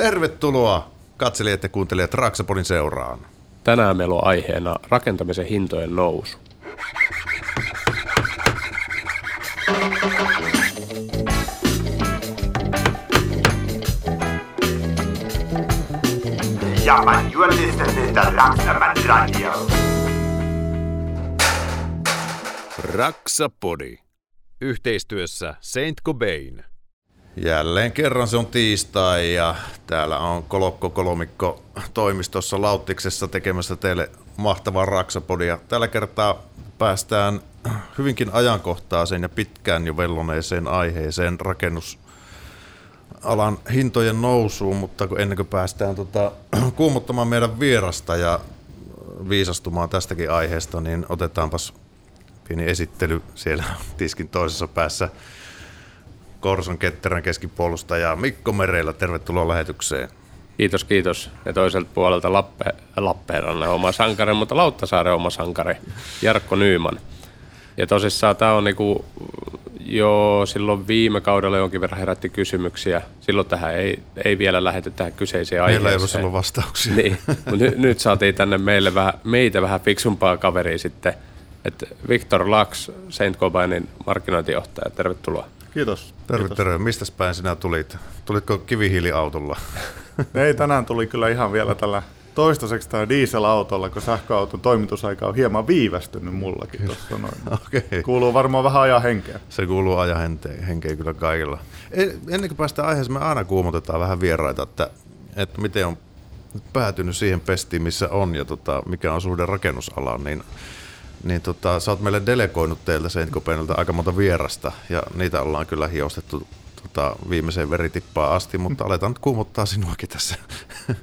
Tervetuloa katselijat ja kuuntelijat Raksapodin seuraan. Tänään meillä on aiheena rakentamisen hintojen nousu. Ja, man, you're listening to Raksaman Radio. Raksapodi. Yhteistyössä Saint Cobain. Jälleen kerran se on tiistai ja täällä on Kolokko Kolomikko toimistossa Lauttiksessa tekemässä teille mahtavaa Raksapodia. Tällä kertaa päästään hyvinkin ajankohtaiseen ja pitkään jo velloneeseen aiheeseen rakennusalan hintojen nousuun, mutta ennen kuin päästään tota, kuumuttamaan meidän vierasta ja viisastumaan tästäkin aiheesta, niin otetaanpas pieni esittely siellä tiskin toisessa päässä. Korson ketterän keskipuolustaja Mikko Mereillä, tervetuloa lähetykseen. Kiitos, kiitos. Ja toiselta puolelta Lappe, Lappeenrannan oma sankari, mutta Lauttasaaren oma sankari, Jarkko Nyyman. Ja tosissaan tämä on niinku, jo silloin viime kaudella jonkin verran herätti kysymyksiä. Silloin tähän ei, ei vielä lähdetty tähän kyseiseen aiheeseen. Meillä ei ollut silloin vastauksia. Niin, mutta nyt, nyt saatiin tänne meille vähän, meitä vähän fiksumpaa kaveria sitten. että Victor Laks, Saint Cobainin markkinointijohtaja, tervetuloa. Kiitos. Terve, Kiitos. terve. Mistä päin sinä tulit? Tulitko kivihiiliautolla? Ei, tänään tuli kyllä ihan vielä tällä toistaiseksi tämä dieselautolla, kun sähköauton toimitusaika on hieman viivästynyt mullakin tuossa noin. Okei. Kuuluu varmaan vähän ajan henkeä. Se kuuluu ajan henkeä kyllä kaikilla. Ennen kuin päästään aiheeseen, me aina kuumotetaan vähän vieraita, että, että miten on nyt päätynyt siihen pestiin, missä on ja tota, mikä on suhde rakennusalaan, niin, niin tota, sä oot meille delegoinut teiltä Saint Cobainilta aika monta vierasta ja niitä ollaan kyllä hiostettu tota, viimeiseen veritippaan asti, mutta aletaan nyt kuumottaa sinuakin tässä.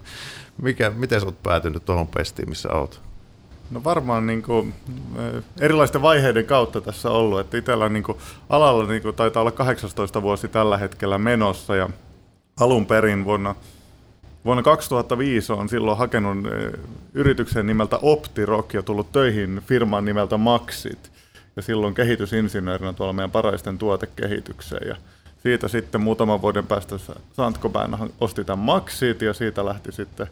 Mikä, miten sä oot päätynyt tuohon pestiin, missä oot? No varmaan niin kuin, eh, erilaisten vaiheiden kautta tässä ollut. Että itsellä niin kuin, alalla niin kuin, taitaa olla 18 vuosi tällä hetkellä menossa ja alun perin vuonna, vuonna 2005 on silloin hakenut eh, yrityksen nimeltä Optirock ja tullut töihin firman nimeltä Maxit. Ja silloin kehitysinsinöörinä tuolla meidän paraisten tuotekehitykseen. Ja siitä sitten muutaman vuoden päästä Santkobain osti tämän Maxit ja siitä lähti sitten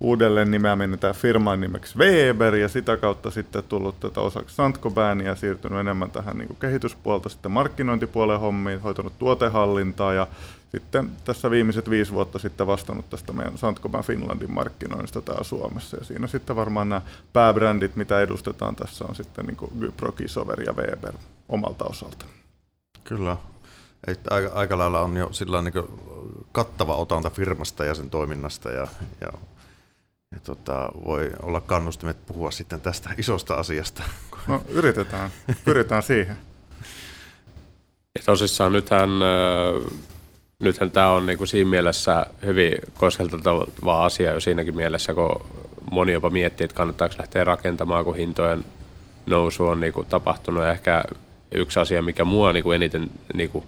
uudelleen nimeäminen tämä firman nimeksi Weber ja sitä kautta sitten tullut tätä osaksi Santcoban ja siirtynyt enemmän tähän niin kehityspuolta sitten markkinointipuolen hommiin, hoitanut tuotehallintaa ja sitten tässä viimeiset viisi vuotta sitten vastannut tästä meidän Santcoban Finlandin markkinoinnista täällä Suomessa ja siinä sitten varmaan nämä pääbrändit, mitä edustetaan tässä on sitten niin kuin Gypro, Kisover ja Weber omalta osalta. Kyllä. Että aika, aika lailla on jo sillä niin kattava otanta firmasta ja sen toiminnasta ja, ja, ja tota, voi olla kannustimet puhua sitten tästä isosta asiasta. No yritetään, pyritään siihen. Ja tosissaan nythän, äh, nythän tämä on niinku siinä mielessä hyvin koskeltava asia jo siinäkin mielessä, kun moni jopa miettii, että kannattaako lähteä rakentamaan, kun hintojen nousu on niinku tapahtunut. Ja ehkä yksi asia, mikä mua niinku eniten niinku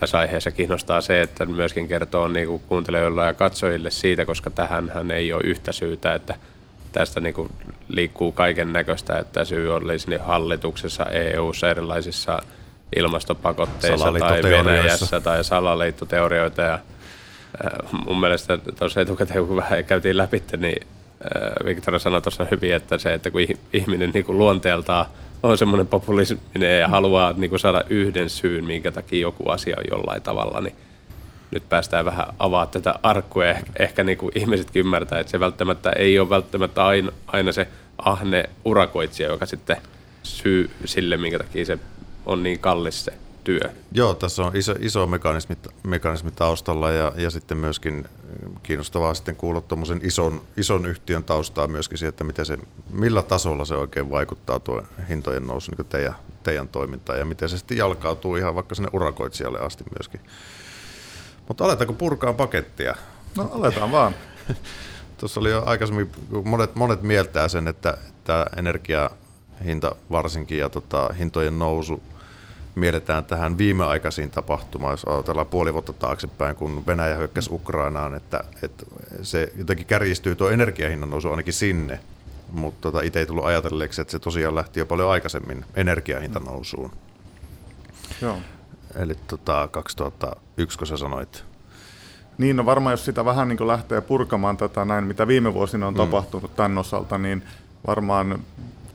tässä aiheessa kiinnostaa se, että myöskin kertoo niinku kuuntelijoille ja katsojille siitä, koska tähän ei ole yhtä syytä, että tästä niinku liikkuu kaiken näköistä, että syy olisi niin hallituksessa, EU-ssa, erilaisissa ilmastopakotteissa tai. Venäjässä tai salaliittoteorioita. Ja, äh, mun mielestä tuossa etukäteen, kun vähän käytiin läpi, niin äh, Viktor sanoi tuossa hyvin, että se, että kun ih- ihminen niin kuin luonteeltaan on semmoinen populisminen ja haluaa niin kuin saada yhden syyn, minkä takia joku asia on jollain tavalla, niin nyt päästään vähän avaa tätä arkkua ehkä, ehkä niin kuin ihmisetkin ymmärtää, että se välttämättä ei ole välttämättä aina, aina se ahne urakoitsija, joka sitten syy sille, minkä takia se on niin kallis se työ. Joo, tässä on iso, iso mekanismi, mekanismi taustalla ja, ja sitten myöskin kiinnostavaa sitten kuulla tuommoisen ison, ison yhtiön taustaa myöskin siihen, että miten se, millä tasolla se oikein vaikuttaa tuo hintojen nousu niin teidän, teidän toimintaan ja miten se sitten jalkautuu ihan vaikka sinne urakoitsijalle asti myöskin. Mutta aletaanko purkaa pakettia? No aletaan vaan. Tuossa oli jo aikaisemmin, kun monet, monet mieltää sen, että, että energiahinta varsinkin ja tota, hintojen nousu mielletään tähän viimeaikaisiin tapahtumaan, jos ajatellaan puoli vuotta taaksepäin, kun Venäjä hyökkäsi Ukrainaan, että, että se jotenkin kärjistyy tuo energiahinnan nousu ainakin sinne, mutta tota, itse ei tullut ajatelleeksi, että se tosiaan lähti jo paljon aikaisemmin energiahinta nousuun. Joo. Eli tota, 2001, kun sä sanoit. Niin, no varmaan jos sitä vähän niin lähtee purkamaan tätä näin, mitä viime vuosina on mm. tapahtunut tämän osalta, niin varmaan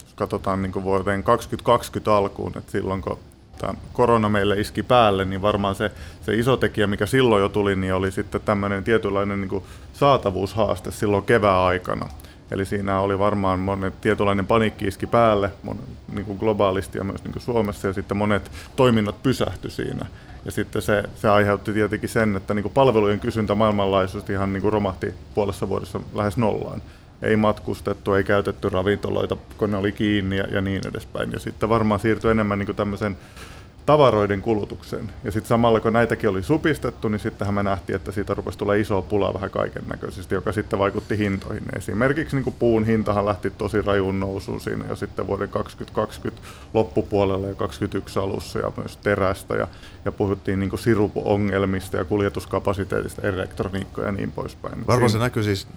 jos katsotaan niin vuoteen 2020 alkuun, että silloin kun tämä korona meille iski päälle, niin varmaan se, se iso tekijä, mikä silloin jo tuli, niin oli sitten tämmöinen tietynlainen niin saatavuushaaste silloin kevään aikana. Eli siinä oli varmaan monet tietynlainen paniikki iski päälle monet, niin kuin globaalisti ja myös niin kuin Suomessa, ja sitten monet toiminnot pysähtyi siinä. Ja sitten se, se aiheutti tietenkin sen, että niin kuin palvelujen kysyntä maailmanlaajuisesti ihan niin kuin romahti puolessa vuodessa lähes nollaan. Ei matkustettu, ei käytetty ravintoloita, kun ne oli kiinni ja, ja niin edespäin. Ja sitten varmaan siirtyi enemmän niin tämmöisen tavaroiden kulutukseen. Ja sitten samalla kun näitäkin oli supistettu, niin sittenhän me nähtiin, että siitä rupesi tulla iso pula vähän kaiken näköisesti, joka sitten vaikutti hintoihin. Esimerkiksi niin kuin puun hintahan lähti tosi rajuun nousuun siinä jo sitten vuoden 2020 loppupuolella ja 2021 alussa ja myös terästä. Ja, ja puhuttiin niin sirupongelmista ja kuljetuskapasiteetista, elektroniikkoja ja niin poispäin. Varmaan se näkyy siis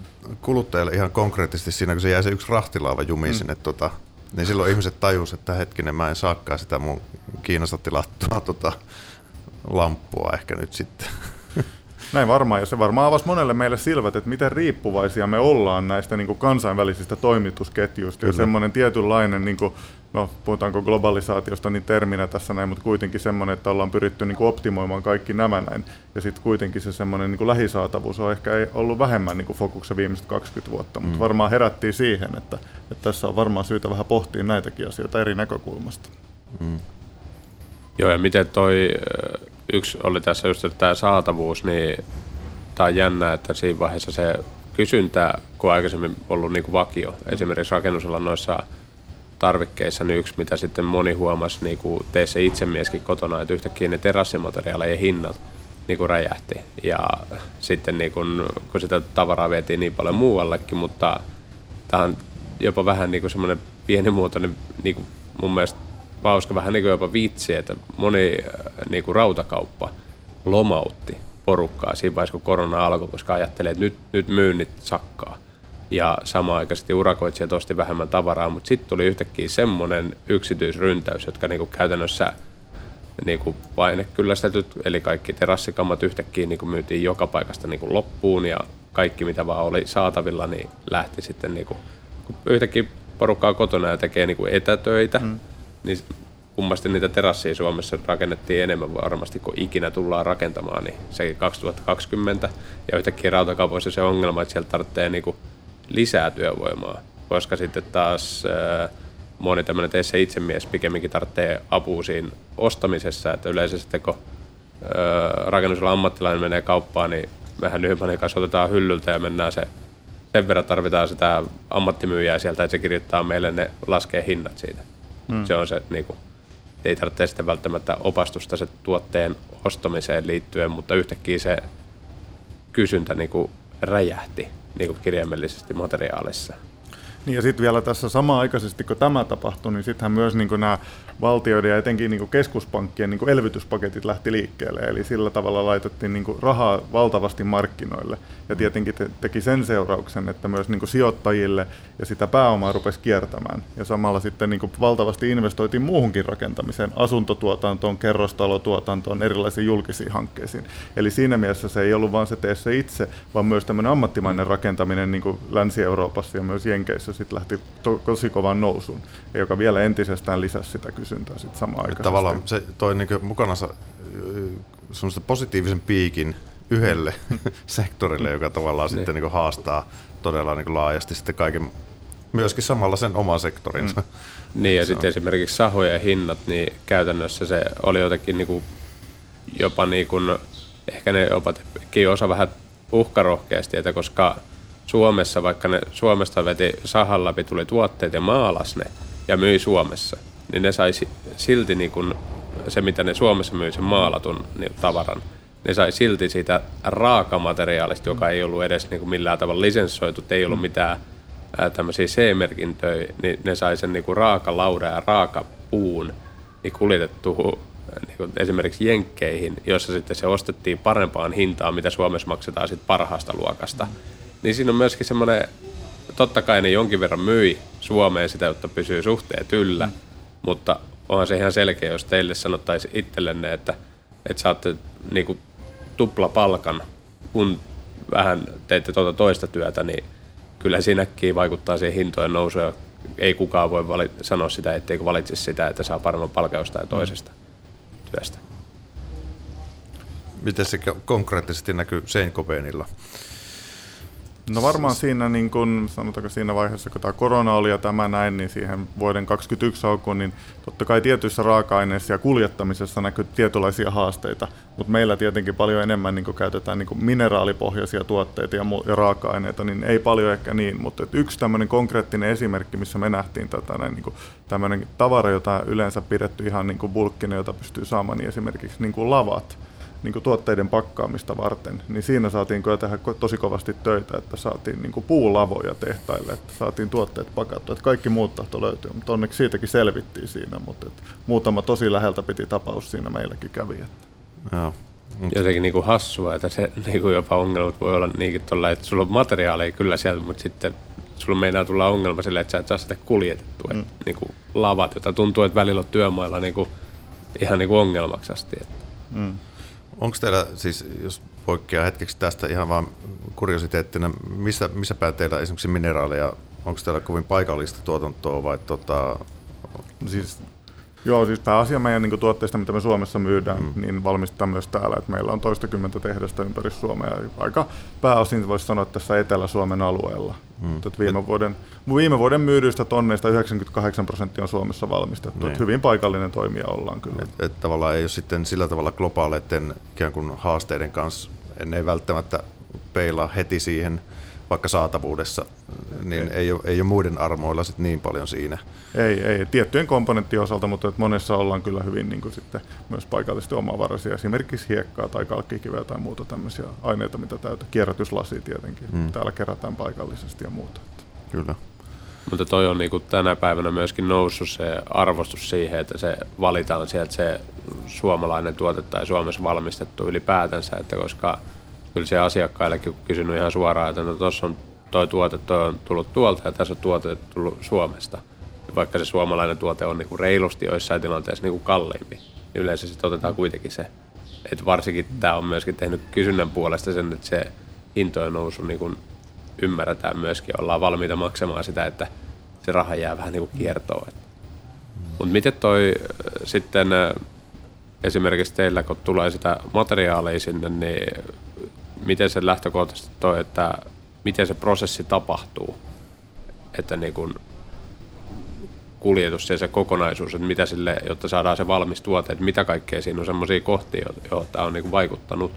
kuluttajalle ihan konkreettisesti siinä, kun se jäi se yksi rahtilaava jumiin mm. sinne tota, niin silloin ihmiset tajusivat, että hetkinen, mä en saakaan sitä mun Kiinasta tilattua tota, lamppua ehkä nyt sitten. Näin varmaan, ja se varmaan avasi monelle meille silmät, että miten riippuvaisia me ollaan näistä niin kuin kansainvälisistä toimitusketjuista. Kyllä. Ja semmoinen tietynlainen, niin kuin, no puhutaanko globalisaatiosta niin terminä tässä näin, mutta kuitenkin semmoinen, että ollaan pyritty niin kuin optimoimaan kaikki nämä näin. Ja sitten kuitenkin se semmoinen niin kuin lähisaatavuus on ehkä ei ollut vähemmän niin kuin fokuksessa viimeiset 20 vuotta, mutta mm. varmaan herättiin siihen, että, että tässä on varmaan syytä vähän pohtia näitäkin asioita eri näkökulmasta. Mm. Joo, ja miten toi yksi oli tässä just että tämä saatavuus, niin tämä on jännä, että siinä vaiheessa se kysyntä, kun aikaisemmin ollut niin kuin vakio, esimerkiksi rakennusalan noissa tarvikkeissa, niin yksi, mitä sitten moni huomasi, niin kuin tee se itse mieskin kotona, että yhtäkkiä ne terassimateriaalien hinnat niin kuin räjähti. Ja sitten niin kuin, kun sitä tavaraa vietiin niin paljon muuallekin, mutta tämä on jopa vähän niin kuin semmoinen pienimuotoinen niin kuin mun mielestä hauska vähän niin kuin jopa vitsi, että moni äh, niin kuin rautakauppa lomautti porukkaa siinä vaiheessa, kun korona alkoi, koska ajattelee, että nyt, nyt myynnit sakkaa. Ja samaan aikaisesti urakoitsijat osti vähemmän tavaraa, mutta sitten tuli yhtäkkiä semmoinen yksityisryntäys, jotka niin kuin käytännössä niin kuin paine kyllästetyt, eli kaikki terassikammat yhtäkkiä niin kuin myytiin joka paikasta niin kuin loppuun ja kaikki mitä vaan oli saatavilla, niin lähti sitten niin kuin, kun yhtäkkiä porukkaa kotona ja tekee niin kuin etätöitä, mm niin kummasti niitä terasseja Suomessa rakennettiin enemmän varmasti kuin ikinä tullaan rakentamaan, niin sekin 2020. Ja yhtäkkiä rautakaupoissa se ongelma, että sieltä tarvitsee niinku lisää työvoimaa, koska sitten taas ää, moni tämmöinen teissä itsemies pikemminkin tarvitsee apua siinä ostamisessa, että yleensä sitten kun rakennusella ammattilainen menee kauppaan, niin mehän Nyhmanin kanssa otetaan hyllyltä ja mennään se sen verran tarvitaan sitä ammattimyyjää sieltä, että se kirjoittaa meille ne laskee hinnat siitä. Mm. Se on se, niin kuin, ei tarvitse sitten välttämättä opastusta se tuotteen ostamiseen liittyen, mutta yhtäkkiä se kysyntä niin kuin räjähti niin kuin kirjaimellisesti materiaalissa. Niin ja sitten vielä tässä sama-aikaisesti, kun tämä tapahtui, niin sittenhän myös niin nämä valtioiden ja etenkin niin keskuspankkien niin elvytyspaketit lähti liikkeelle. Eli sillä tavalla laitettiin niin rahaa valtavasti markkinoille. Ja tietenkin te, teki sen seurauksen, että myös niin sijoittajille ja sitä pääomaa rupesi kiertämään. Ja samalla sitten niin valtavasti investoitiin muuhunkin rakentamiseen, asuntotuotantoon, kerrostalotuotantoon, erilaisiin julkisiin hankkeisiin. Eli siinä mielessä se ei ollut vain se tee se itse, vaan myös tämmöinen ammattimainen rakentaminen niin Länsi-Euroopassa ja myös Jenkeissä sitten lähti to- tosi kovan nousuun, joka vielä entisestään lisäsi sitä kysyntää sitten samaan aikaan. Tavallaan se toi niin mukana semmoista positiivisen piikin yhdelle sektorille, joka tavallaan niin. sitten niin haastaa todella niin laajasti sitten kaiken, myöskin samalla sen oman sektorinsa. Mm. Niin ja sitten esimerkiksi sahojen hinnat, niin käytännössä se oli jotenkin niin kuin, jopa niin kuin, ehkä ne jopa teki osa vähän uhkarohkeasti, että koska Suomessa, vaikka ne Suomesta veti sahan läpi, tuli tuotteet ja maalas ne ja myi Suomessa, niin ne saisi silti niin kuin se, mitä ne Suomessa myy, sen maalatun niin tavaran, ne sai silti siitä raakamateriaalista, joka ei ollut edes niin kuin millään tavalla lisenssoitu, ei ollut mitään ää, tämmöisiä C-merkintöjä, niin ne sai sen niin kuin raakalaura ja raakapuun niin kuljetettu niin kuin esimerkiksi jenkkeihin, jossa sitten se ostettiin parempaan hintaan, mitä Suomessa maksetaan sitten parhaasta luokasta. Mm. Niin siinä on myöskin semmoinen, totta kai ne jonkin verran myi Suomeen sitä, jotta pysyy suhteet yllä, mm. Mutta onhan se ihan selkeä, jos teille sanottaisiin itsellenne, että, että saatte niin kuin tupla palkan kun vähän teette tuota toista työtä, niin kyllä siinäkin vaikuttaa siihen hintojen nousuun. Ei kukaan voi vali- sanoa sitä, etteikö valitsisi sitä, että saa paremman palkan jostain toisesta työstä. Miten se ko- konkreettisesti näkyy Seinkopeenilla? No varmaan siinä, niin kun, sanotaanko siinä vaiheessa, kun tämä korona oli ja tämä näin, niin siihen vuoden 2021 alkuun, niin totta kai tietyissä raaka-aineissa ja kuljettamisessa näkyy tietynlaisia haasteita, mutta meillä tietenkin paljon enemmän niin käytetään niin mineraalipohjaisia tuotteita ja, mu- ja raaka-aineita, niin ei paljon ehkä niin, mutta yksi tämmöinen konkreettinen esimerkki, missä me nähtiin tätä, näin, niin tämmöinen tavara, jota yleensä pidetty ihan niin bulkkina, jota pystyy saamaan, niin esimerkiksi niin lavat, niin kuin tuotteiden pakkaamista varten, niin siinä saatiin kyllä tehdä tosi kovasti töitä, että saatiin niin kuin puulavoja tehtaille, että saatiin tuotteet pakattua. Että kaikki muut tahto löytyä, mutta onneksi siitäkin selvittiin siinä, mutta et muutama tosi läheltä piti tapaus siinä meilläkin kävi. Että. Joo. Jotenkin niinku hassua, että se niinku jopa ongelmat voi olla niinkin tuolla, että sulla on materiaaleja kyllä sieltä, mutta sitten sulla meinaa tulla ongelma sille, että sä et saa sitä kuljetettua. Mm. Niinku lavat, jota tuntuu, että välillä on työmailla niinku, ihan niinku ongelmaksi asti. Että. Mm. Onko teillä, siis jos poikkeaa hetkeksi tästä ihan vaan kuriositeettina, missä, missä päin teillä esimerkiksi mineraaleja, onko teillä kovin paikallista tuotantoa vai tota, Siis, joo, siis pääasia meidän niin tuotteista, mitä me Suomessa myydään, mm. niin valmistetaan myös täällä. Et meillä on toistakymmentä tehdasta ympäri Suomea. Aika pääosin voisi sanoa tässä Etelä-Suomen alueella. Mm. Mutta viime, vuoden, viime vuoden myydyistä tonneista 98 prosenttia on Suomessa valmistettu. Niin. Et hyvin paikallinen toimija ollaan kyllä. että et tavallaan ei ole sitten sillä tavalla globaaleiden ikään kuin haasteiden kanssa, en ei välttämättä peilaa heti siihen, vaikka saatavuudessa, niin ei, ei, ole, ei ole muiden armoilla sit niin paljon siinä. Ei, ei, tiettyjen komponenttien osalta, mutta että monessa ollaan kyllä hyvin niin kuin sitten myös paikallisesti omavaraisia. Esimerkiksi hiekkaa tai kalkkikiveä tai muuta tämmöisiä aineita, mitä täytä. Kierrätyslasi tietenkin. Mm. Täällä kerätään paikallisesti ja muuta. Kyllä. Mutta toi on niinku tänä päivänä myöskin noussut se arvostus siihen, että se valitaan sieltä se suomalainen tuote tai Suomessa valmistettu ylipäätänsä, että koska kyllä se asiakkaillekin kysynyt ihan suoraan, että no tuossa on toi tuote, toi on tullut tuolta ja tässä on tuote tullut Suomesta. Vaikka se suomalainen tuote on niinku reilusti joissain tilanteissa niinku kalliimpi, niin yleensä sitten otetaan kuitenkin se. Et varsinkin tämä on myöskin tehnyt kysynnän puolesta sen, että se hintojen nousu niinku ymmärretään myöskin, ollaan valmiita maksamaan sitä, että se raha jää vähän niin kuin kiertoon. Mutta miten toi äh, sitten äh, esimerkiksi teillä, kun tulee sitä materiaalia sinne, niin miten se lähtökohtaisesti toi, että miten se prosessi tapahtuu, että niin kuin kuljetus ja se kokonaisuus, että mitä sille, jotta saadaan se valmis tuote, että mitä kaikkea siinä on semmoisia kohtia, tämä on niin kuin vaikuttanut.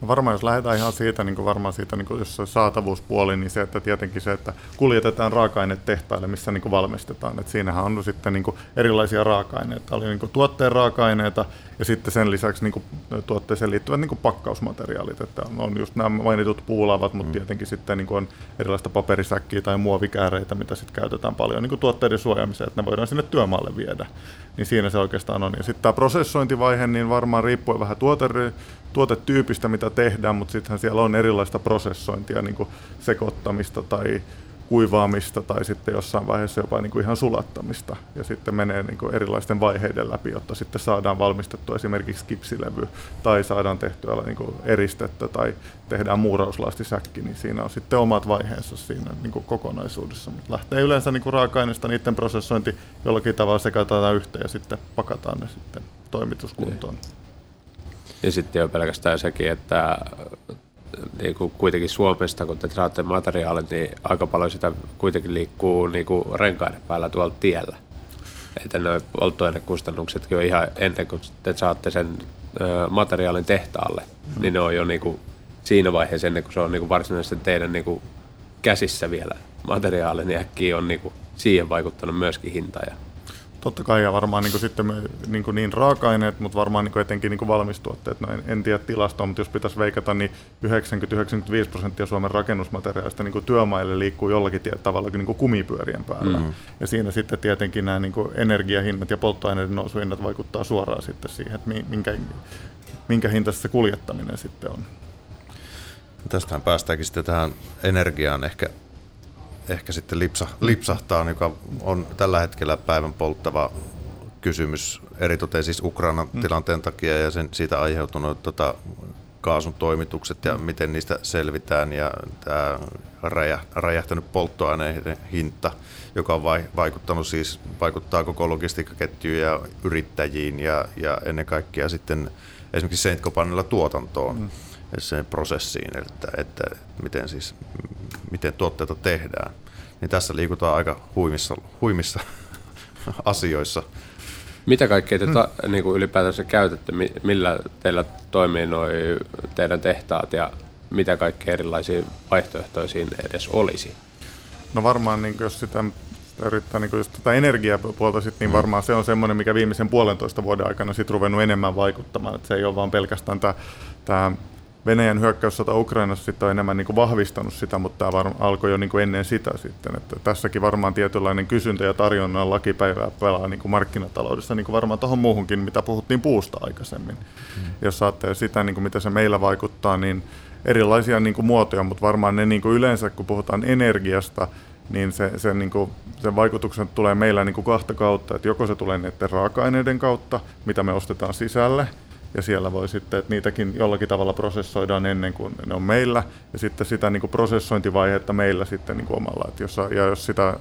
No varmaan jos lähdetään ihan siitä, niin varmaan siitä, niin kuin jos se saatavuuspuoli, niin se, että tietenkin se, että kuljetetaan raaka-aineet tehtaille, missä niin kuin valmistetaan. Et siinähän on sitten niin kuin erilaisia raaka-aineita. Oli niin kuin tuotteen raaka-aineita ja sitten sen lisäksi niin kuin tuotteeseen liittyvät niin kuin pakkausmateriaalit. Että on just nämä mainitut puulavat, mutta tietenkin sitten niin kuin on erilaista paperisäkkiä tai muovikääreitä, mitä sitten käytetään paljon niin kuin tuotteiden suojaamiseen, että ne voidaan sinne työmaalle viedä. Niin siinä se oikeastaan on. Ja sitten tämä prosessointivaihe, niin varmaan riippuen vähän tuote, tuotetyypistä, mitä tehdään, mutta sittenhän siellä on erilaista prosessointia, niin kuin sekoittamista tai kuivaamista tai sitten jossain vaiheessa jopa niin kuin ihan sulattamista. Ja sitten menee niin kuin erilaisten vaiheiden läpi, jotta sitten saadaan valmistettua esimerkiksi kipsilevy tai saadaan tehtyä niin kuin eristettä tai tehdään muurauslastisäkki, niin siinä on sitten omat vaiheensa siinä niin kuin kokonaisuudessa. Mutta lähtee yleensä niin kuin raaka-aineista niiden prosessointi jollakin tavalla sekataan yhteen ja sitten pakataan ne sitten toimituskuntoon. Ja sitten jo pelkästään sekin, että niin kuin kuitenkin Suomesta, kun te saatte materiaalit, niin aika paljon sitä kuitenkin liikkuu niin kuin renkaiden päällä tuolla tiellä. Että ne polttoainekustannuksetkin on ihan ennen kuin te saatte sen ö, materiaalin tehtaalle, mm. niin ne on jo niin kuin siinä vaiheessa ennen kuin se on niin kuin varsinaisesti teidän niin kuin käsissä vielä materiaali, niin äkkiä on niin kuin siihen vaikuttanut myöskin hinta. Ja Totta kai ja varmaan niin sitten me, niin, kuin niin raaka-aineet, mutta varmaan niin etenkin niin valmistuotteet. No en, en tiedä tilastoa, mutta jos pitäisi veikata, niin 90-95 prosenttia Suomen rakennusmateriaalista niin työmaille liikkuu jollakin tavalla niin kumipyörien päällä. Mm-hmm. Ja siinä sitten tietenkin nämä niin energiahinnat ja polttoaineiden nousuhinnat vaikuttaa suoraan sitten siihen, että minkä, minkä hinta se kuljettaminen sitten on. Tästähän päästäänkin sitten tähän energiaan ehkä ehkä sitten lipsa, lipsahtaa, joka on tällä hetkellä päivän polttava kysymys, eritoten siis Ukrainan mm. tilanteen takia ja sen, siitä aiheutunut tota, kaasun toimitukset ja miten niistä selvitään ja tämä räjähtänyt polttoaineiden hinta, joka on vaikuttanut siis, vaikuttaa koko logistiikkaketjuun ja yrittäjiin ja, ja ennen kaikkea sitten esimerkiksi Saint tuotantoon. Mm sen prosessiin, että, että miten, siis, miten tuotteita tehdään. Niin tässä liikutaan aika huimissa, huimissa asioissa. Mitä kaikkea te ta, hmm. niin kuin ylipäätänsä käytätte, millä teillä toimii nuo teidän tehtaat ja mitä kaikkea erilaisia vaihtoehtoja siinä edes olisi? No varmaan, niin jos sitä yrittää niin just tätä energiapuolta, sit, niin hmm. varmaan se on semmoinen, mikä viimeisen puolentoista vuoden aikana sit ruvennut enemmän vaikuttamaan. Et se ei ole vaan pelkästään tämä Venäjän hyökkäyssota Ukrainassa sitten on enemmän niin kuin vahvistanut sitä, mutta tämä varma, alkoi jo niin kuin ennen sitä sitten. Että tässäkin varmaan tietynlainen kysyntä ja tarjonnan lakipäivää pelaa niin kuin markkinataloudessa niin kuin varmaan tuohon muuhunkin, mitä puhuttiin puusta aikaisemmin. Mm. Jos saatte sitä, niin kuin mitä se meillä vaikuttaa, niin erilaisia niin kuin muotoja, mutta varmaan ne niin kuin yleensä, kun puhutaan energiasta, niin se, se, niin kuin, se vaikutukset tulee meillä niin kuin kahta kautta, että joko se tulee näiden raaka-aineiden kautta, mitä me ostetaan sisälle, ja siellä voi sitten, että niitäkin jollakin tavalla prosessoidaan ennen kuin ne on meillä, ja sitten sitä niin kuin prosessointivaihetta meillä sitten niin kuin omalla. Että jos, ja jos sitä,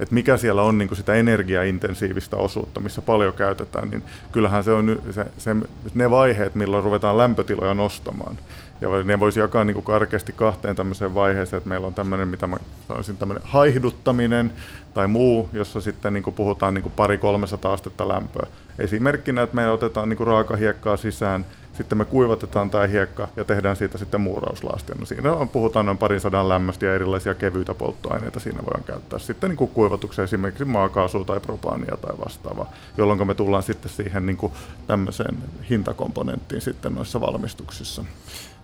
että mikä siellä on niin kuin sitä energiaintensiivistä osuutta, missä paljon käytetään, niin kyllähän se on se, se, ne vaiheet, milloin ruvetaan lämpötiloja nostamaan. Ja ne voisi jakaa niin kuin karkeasti kahteen tämmöiseen vaiheeseen, että meillä on tämmöinen, mitä mä sanoisin, tämmöinen haihduttaminen tai muu, jossa sitten niin kuin puhutaan niin kuin pari 300 astetta lämpöä. Esimerkkinä, että me otetaan niin kuin raakahiekkaa sisään, sitten me kuivatetaan tämä hiekka ja tehdään siitä sitten muurauslastia. No siinä on, puhutaan noin parin sadan lämmöstä ja erilaisia kevyitä polttoaineita siinä voidaan käyttää. Sitten niin kuin kuivatukseen esimerkiksi maakaasua tai propaania tai vastaavaa, jolloin me tullaan sitten siihen niin kuin tämmöiseen hintakomponenttiin sitten noissa valmistuksissa.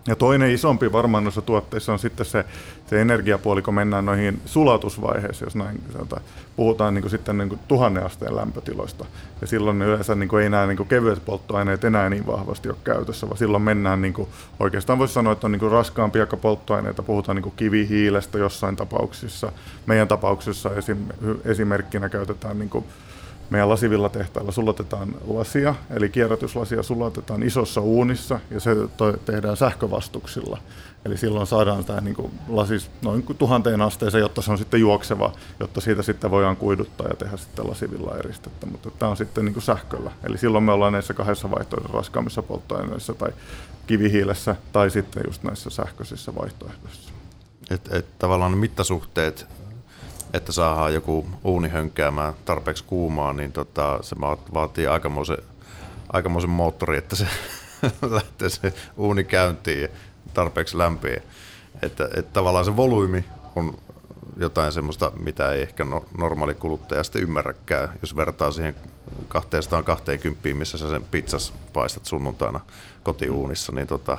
Ja toinen isompi varmaan noissa tuotteissa on sitten se, se energiapuoli, kun mennään noihin sulatusvaiheisiin, jos näin sanotaan. Puhutaan niin kuin sitten niin kuin tuhannen asteen lämpötiloista. Ja silloin yleensä niin kuin ei nämä niin kuin kevyet polttoaineet enää niin vahvasti ole käytössä, vaan silloin mennään niin kuin, oikeastaan voisi sanoa, että on niin kuin raskaampia polttoaineita. Puhutaan niin kuin kivihiilestä jossain tapauksissa. Meidän tapauksessa esim, esimerkkinä käytetään niin kuin meidän lasivilla tehtailla sulatetaan lasia, eli kierrätyslasia sulatetaan isossa uunissa ja se tehdään sähkövastuksilla. Eli silloin saadaan tämä niin kuin lasis noin tuhanteen asteeseen, jotta se on sitten juokseva, jotta siitä sitten voidaan kuiduttaa ja tehdä sitten lasivilla eristettä. Mutta tämä on sitten niin kuin sähköllä. Eli silloin me ollaan näissä kahdessa vaihtoehdossa raskaammissa polttoaineissa tai kivihiilessä tai sitten just näissä sähköisissä vaihtoehdoissa. Et, et tavallaan mittasuhteet että saadaan joku uuni hönkäämään tarpeeksi kuumaa, niin tota, se vaatii aikamoisen, aikamoisen moottori, että se lähtee se uuni käyntiin tarpeeksi lämpiä. Että, että tavallaan se volyymi on jotain semmoista, mitä ei ehkä no, normaali kuluttaja sitten ymmärräkään, jos vertaa siihen 220, missä sä sen pizzas paistat sunnuntaina kotiuunissa, niin tota,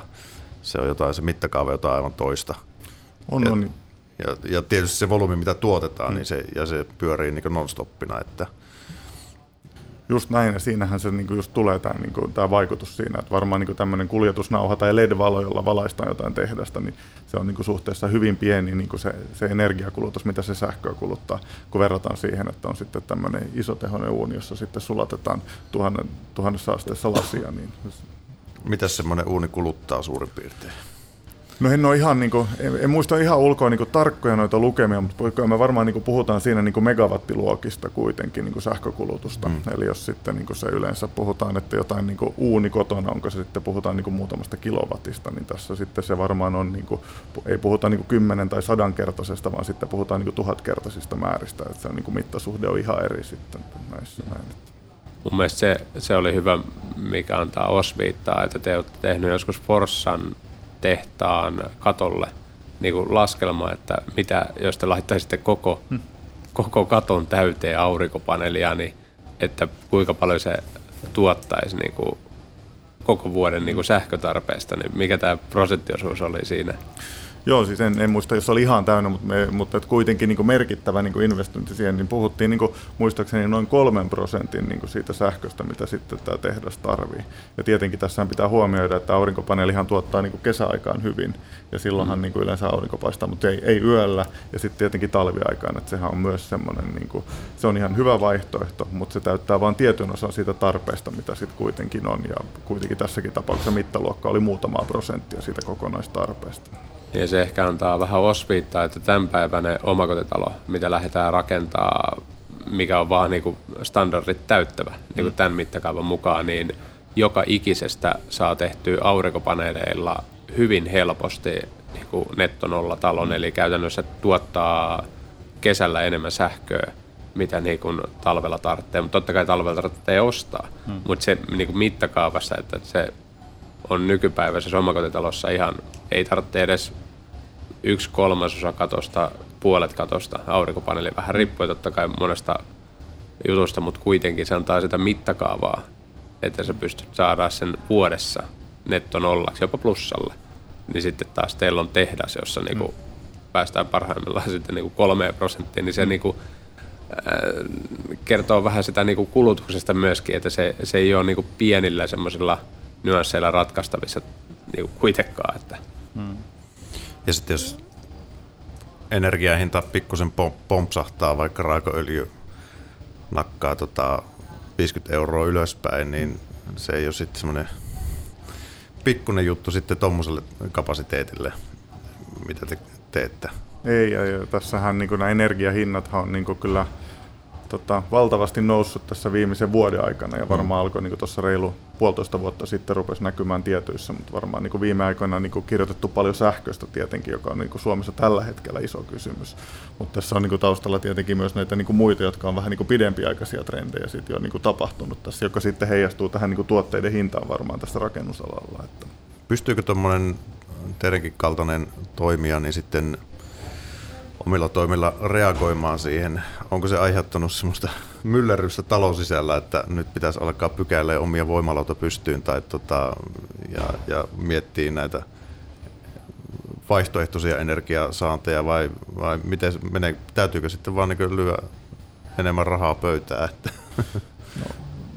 se on jotain, se mittakaava jotain aivan toista. On, on. Ja, ja tietysti se volyymi, mitä tuotetaan, mm. niin se, ja se pyörii niin non-stoppina. Että. Just näin, ja siinähän se niin just tulee tämä, niin tämä vaikutus siinä, että varmaan niin tämmöinen kuljetusnauha tai LED-valo, jolla valaistaan jotain tehdasta, niin se on niin suhteessa hyvin pieni niin se, se energiakulutus, mitä se sähköä kuluttaa, kun verrataan siihen, että on sitten tämmöinen isotehoinen uuni, jossa sitten sulatetaan tuhannen, tuhannessa asteessa lasia. Niin... Mitä semmoinen uuni kuluttaa suurin piirtein? No en ole ihan, niin kuin, en, en muista ihan ulkoa niin kuin, tarkkoja noita lukemia, mutta me varmaan niin kuin, puhutaan siinä niin kuin megawattiluokista kuitenkin niin kuin sähkökulutusta. Mm. Eli jos sitten niin kuin se yleensä puhutaan, että jotain niin kuin, uuni kotona, onko se sitten puhutaan niin kuin, muutamasta kilowattista, niin tässä sitten se varmaan on, niin kuin, ei puhuta niin kuin, kymmenen tai sadankertaisesta, vaan sitten puhutaan niin kuin, tuhatkertaisista määristä. Että se on, niin kuin, mittasuhde on ihan eri sitten näissä näin. Mun mielestä se, se oli hyvä, mikä antaa osviittaa, että te olette tehnyt joskus Forssan tehtaan katolle niin kuin laskelma, että mitä, jos te laittaisitte koko, hmm. koko katon täyteen aurinkopaneelia, niin että kuinka paljon se tuottaisi niin kuin koko vuoden niin kuin sähkötarpeesta, niin mikä tämä prosenttiosuus oli siinä? Joo, siis en, en muista, jos oli ihan täynnä, mutta, me, mutta et kuitenkin niin kuin merkittävä niin kuin investointi siihen, niin puhuttiin niin kuin, muistaakseni noin kolmen prosentin niin kuin siitä sähköstä, mitä sitten tämä tehdas tarvii. Ja tietenkin tässä pitää huomioida, että aurinkopaneelihan tuottaa niin kuin kesäaikaan hyvin, ja silloinhan mm. niin kuin yleensä aurinko paistaa, mutta ei, ei yöllä, ja sitten tietenkin talviaikaan, että sehän on myös semmoinen, niin kuin, se on ihan hyvä vaihtoehto, mutta se täyttää vain tietyn osan siitä tarpeesta, mitä sitten kuitenkin on, ja kuitenkin tässäkin tapauksessa mittaluokka oli muutama prosenttia siitä kokonaistarpeesta. Ja se ehkä antaa vähän osviittaa, että tämänpäiväinen omakotitalo, mitä lähdetään rakentaa, mikä on vaan niin kuin standardit täyttävä niin kuin tämän mittakaavan mukaan, niin joka ikisestä saa tehtyä aurinkopaneeleilla hyvin helposti niin kuin nettonolla talon, eli käytännössä tuottaa kesällä enemmän sähköä, mitä niin kuin talvella tarvitsee. Mutta totta kai talvella tarvitsee ostaa, hmm. mutta se niin kuin mittakaavassa, että se on nykypäiväisessä omakotitalossa ihan, ei tarvitse edes yksi kolmasosa katosta, puolet katosta aurinkopaneeli. Vähän riippuu totta kai monesta jutusta, mutta kuitenkin se antaa sitä mittakaavaa, että sä pystyt saada sen vuodessa netto nollaksi, jopa plussalle. Niin sitten taas teillä on tehdas, jossa mm. niinku päästään parhaimmillaan sitten niinku kolmeen prosenttiin, niin se mm. niinku, äh, kertoo vähän sitä niinku kulutuksesta myöskin, että se, se ei ole niinku pienillä semmoisilla nyansseilla ratkaistavissa niinku kuitenkaan. Että. Mm. Ja sitten jos energiahinta pikkusen pompsahtaa, vaikka raakaöljy nakkaa tota 50 euroa ylöspäin, niin se ei ole sitten semmoinen pikkuinen juttu sitten tuommoiselle kapasiteetille, mitä te teette. Ei, ja, ja tässähän niin nämä energiahinnathan on niin kyllä – tota, valtavasti noussut tässä viimeisen vuoden aikana ja varmaan mm. alkoi niin tuossa reilu puolitoista vuotta sitten rupesi näkymään tietyissä, mutta varmaan niin viime aikoina niin kirjoitettu paljon sähköstä tietenkin, joka on niin Suomessa tällä hetkellä iso kysymys. Mutta tässä on niin taustalla tietenkin myös näitä niin muita, jotka on vähän niin pidempiaikaisia trendejä sit jo niin tapahtunut tässä, joka sitten heijastuu tähän niin tuotteiden hintaan varmaan tässä rakennusalalla. Että. Pystyykö tuommoinen teidänkin kaltainen toimija niin sitten omilla toimilla reagoimaan siihen. Onko se aiheuttanut semmoista myllerrystä talon sisällä, että nyt pitäisi alkaa pykäillä omia voimaloita pystyyn tai tota, ja, ja miettiä näitä vaihtoehtoisia energiasaanteja vai, vai miten menee, täytyykö sitten vaan niin lyö enemmän rahaa pöytään? Että? No,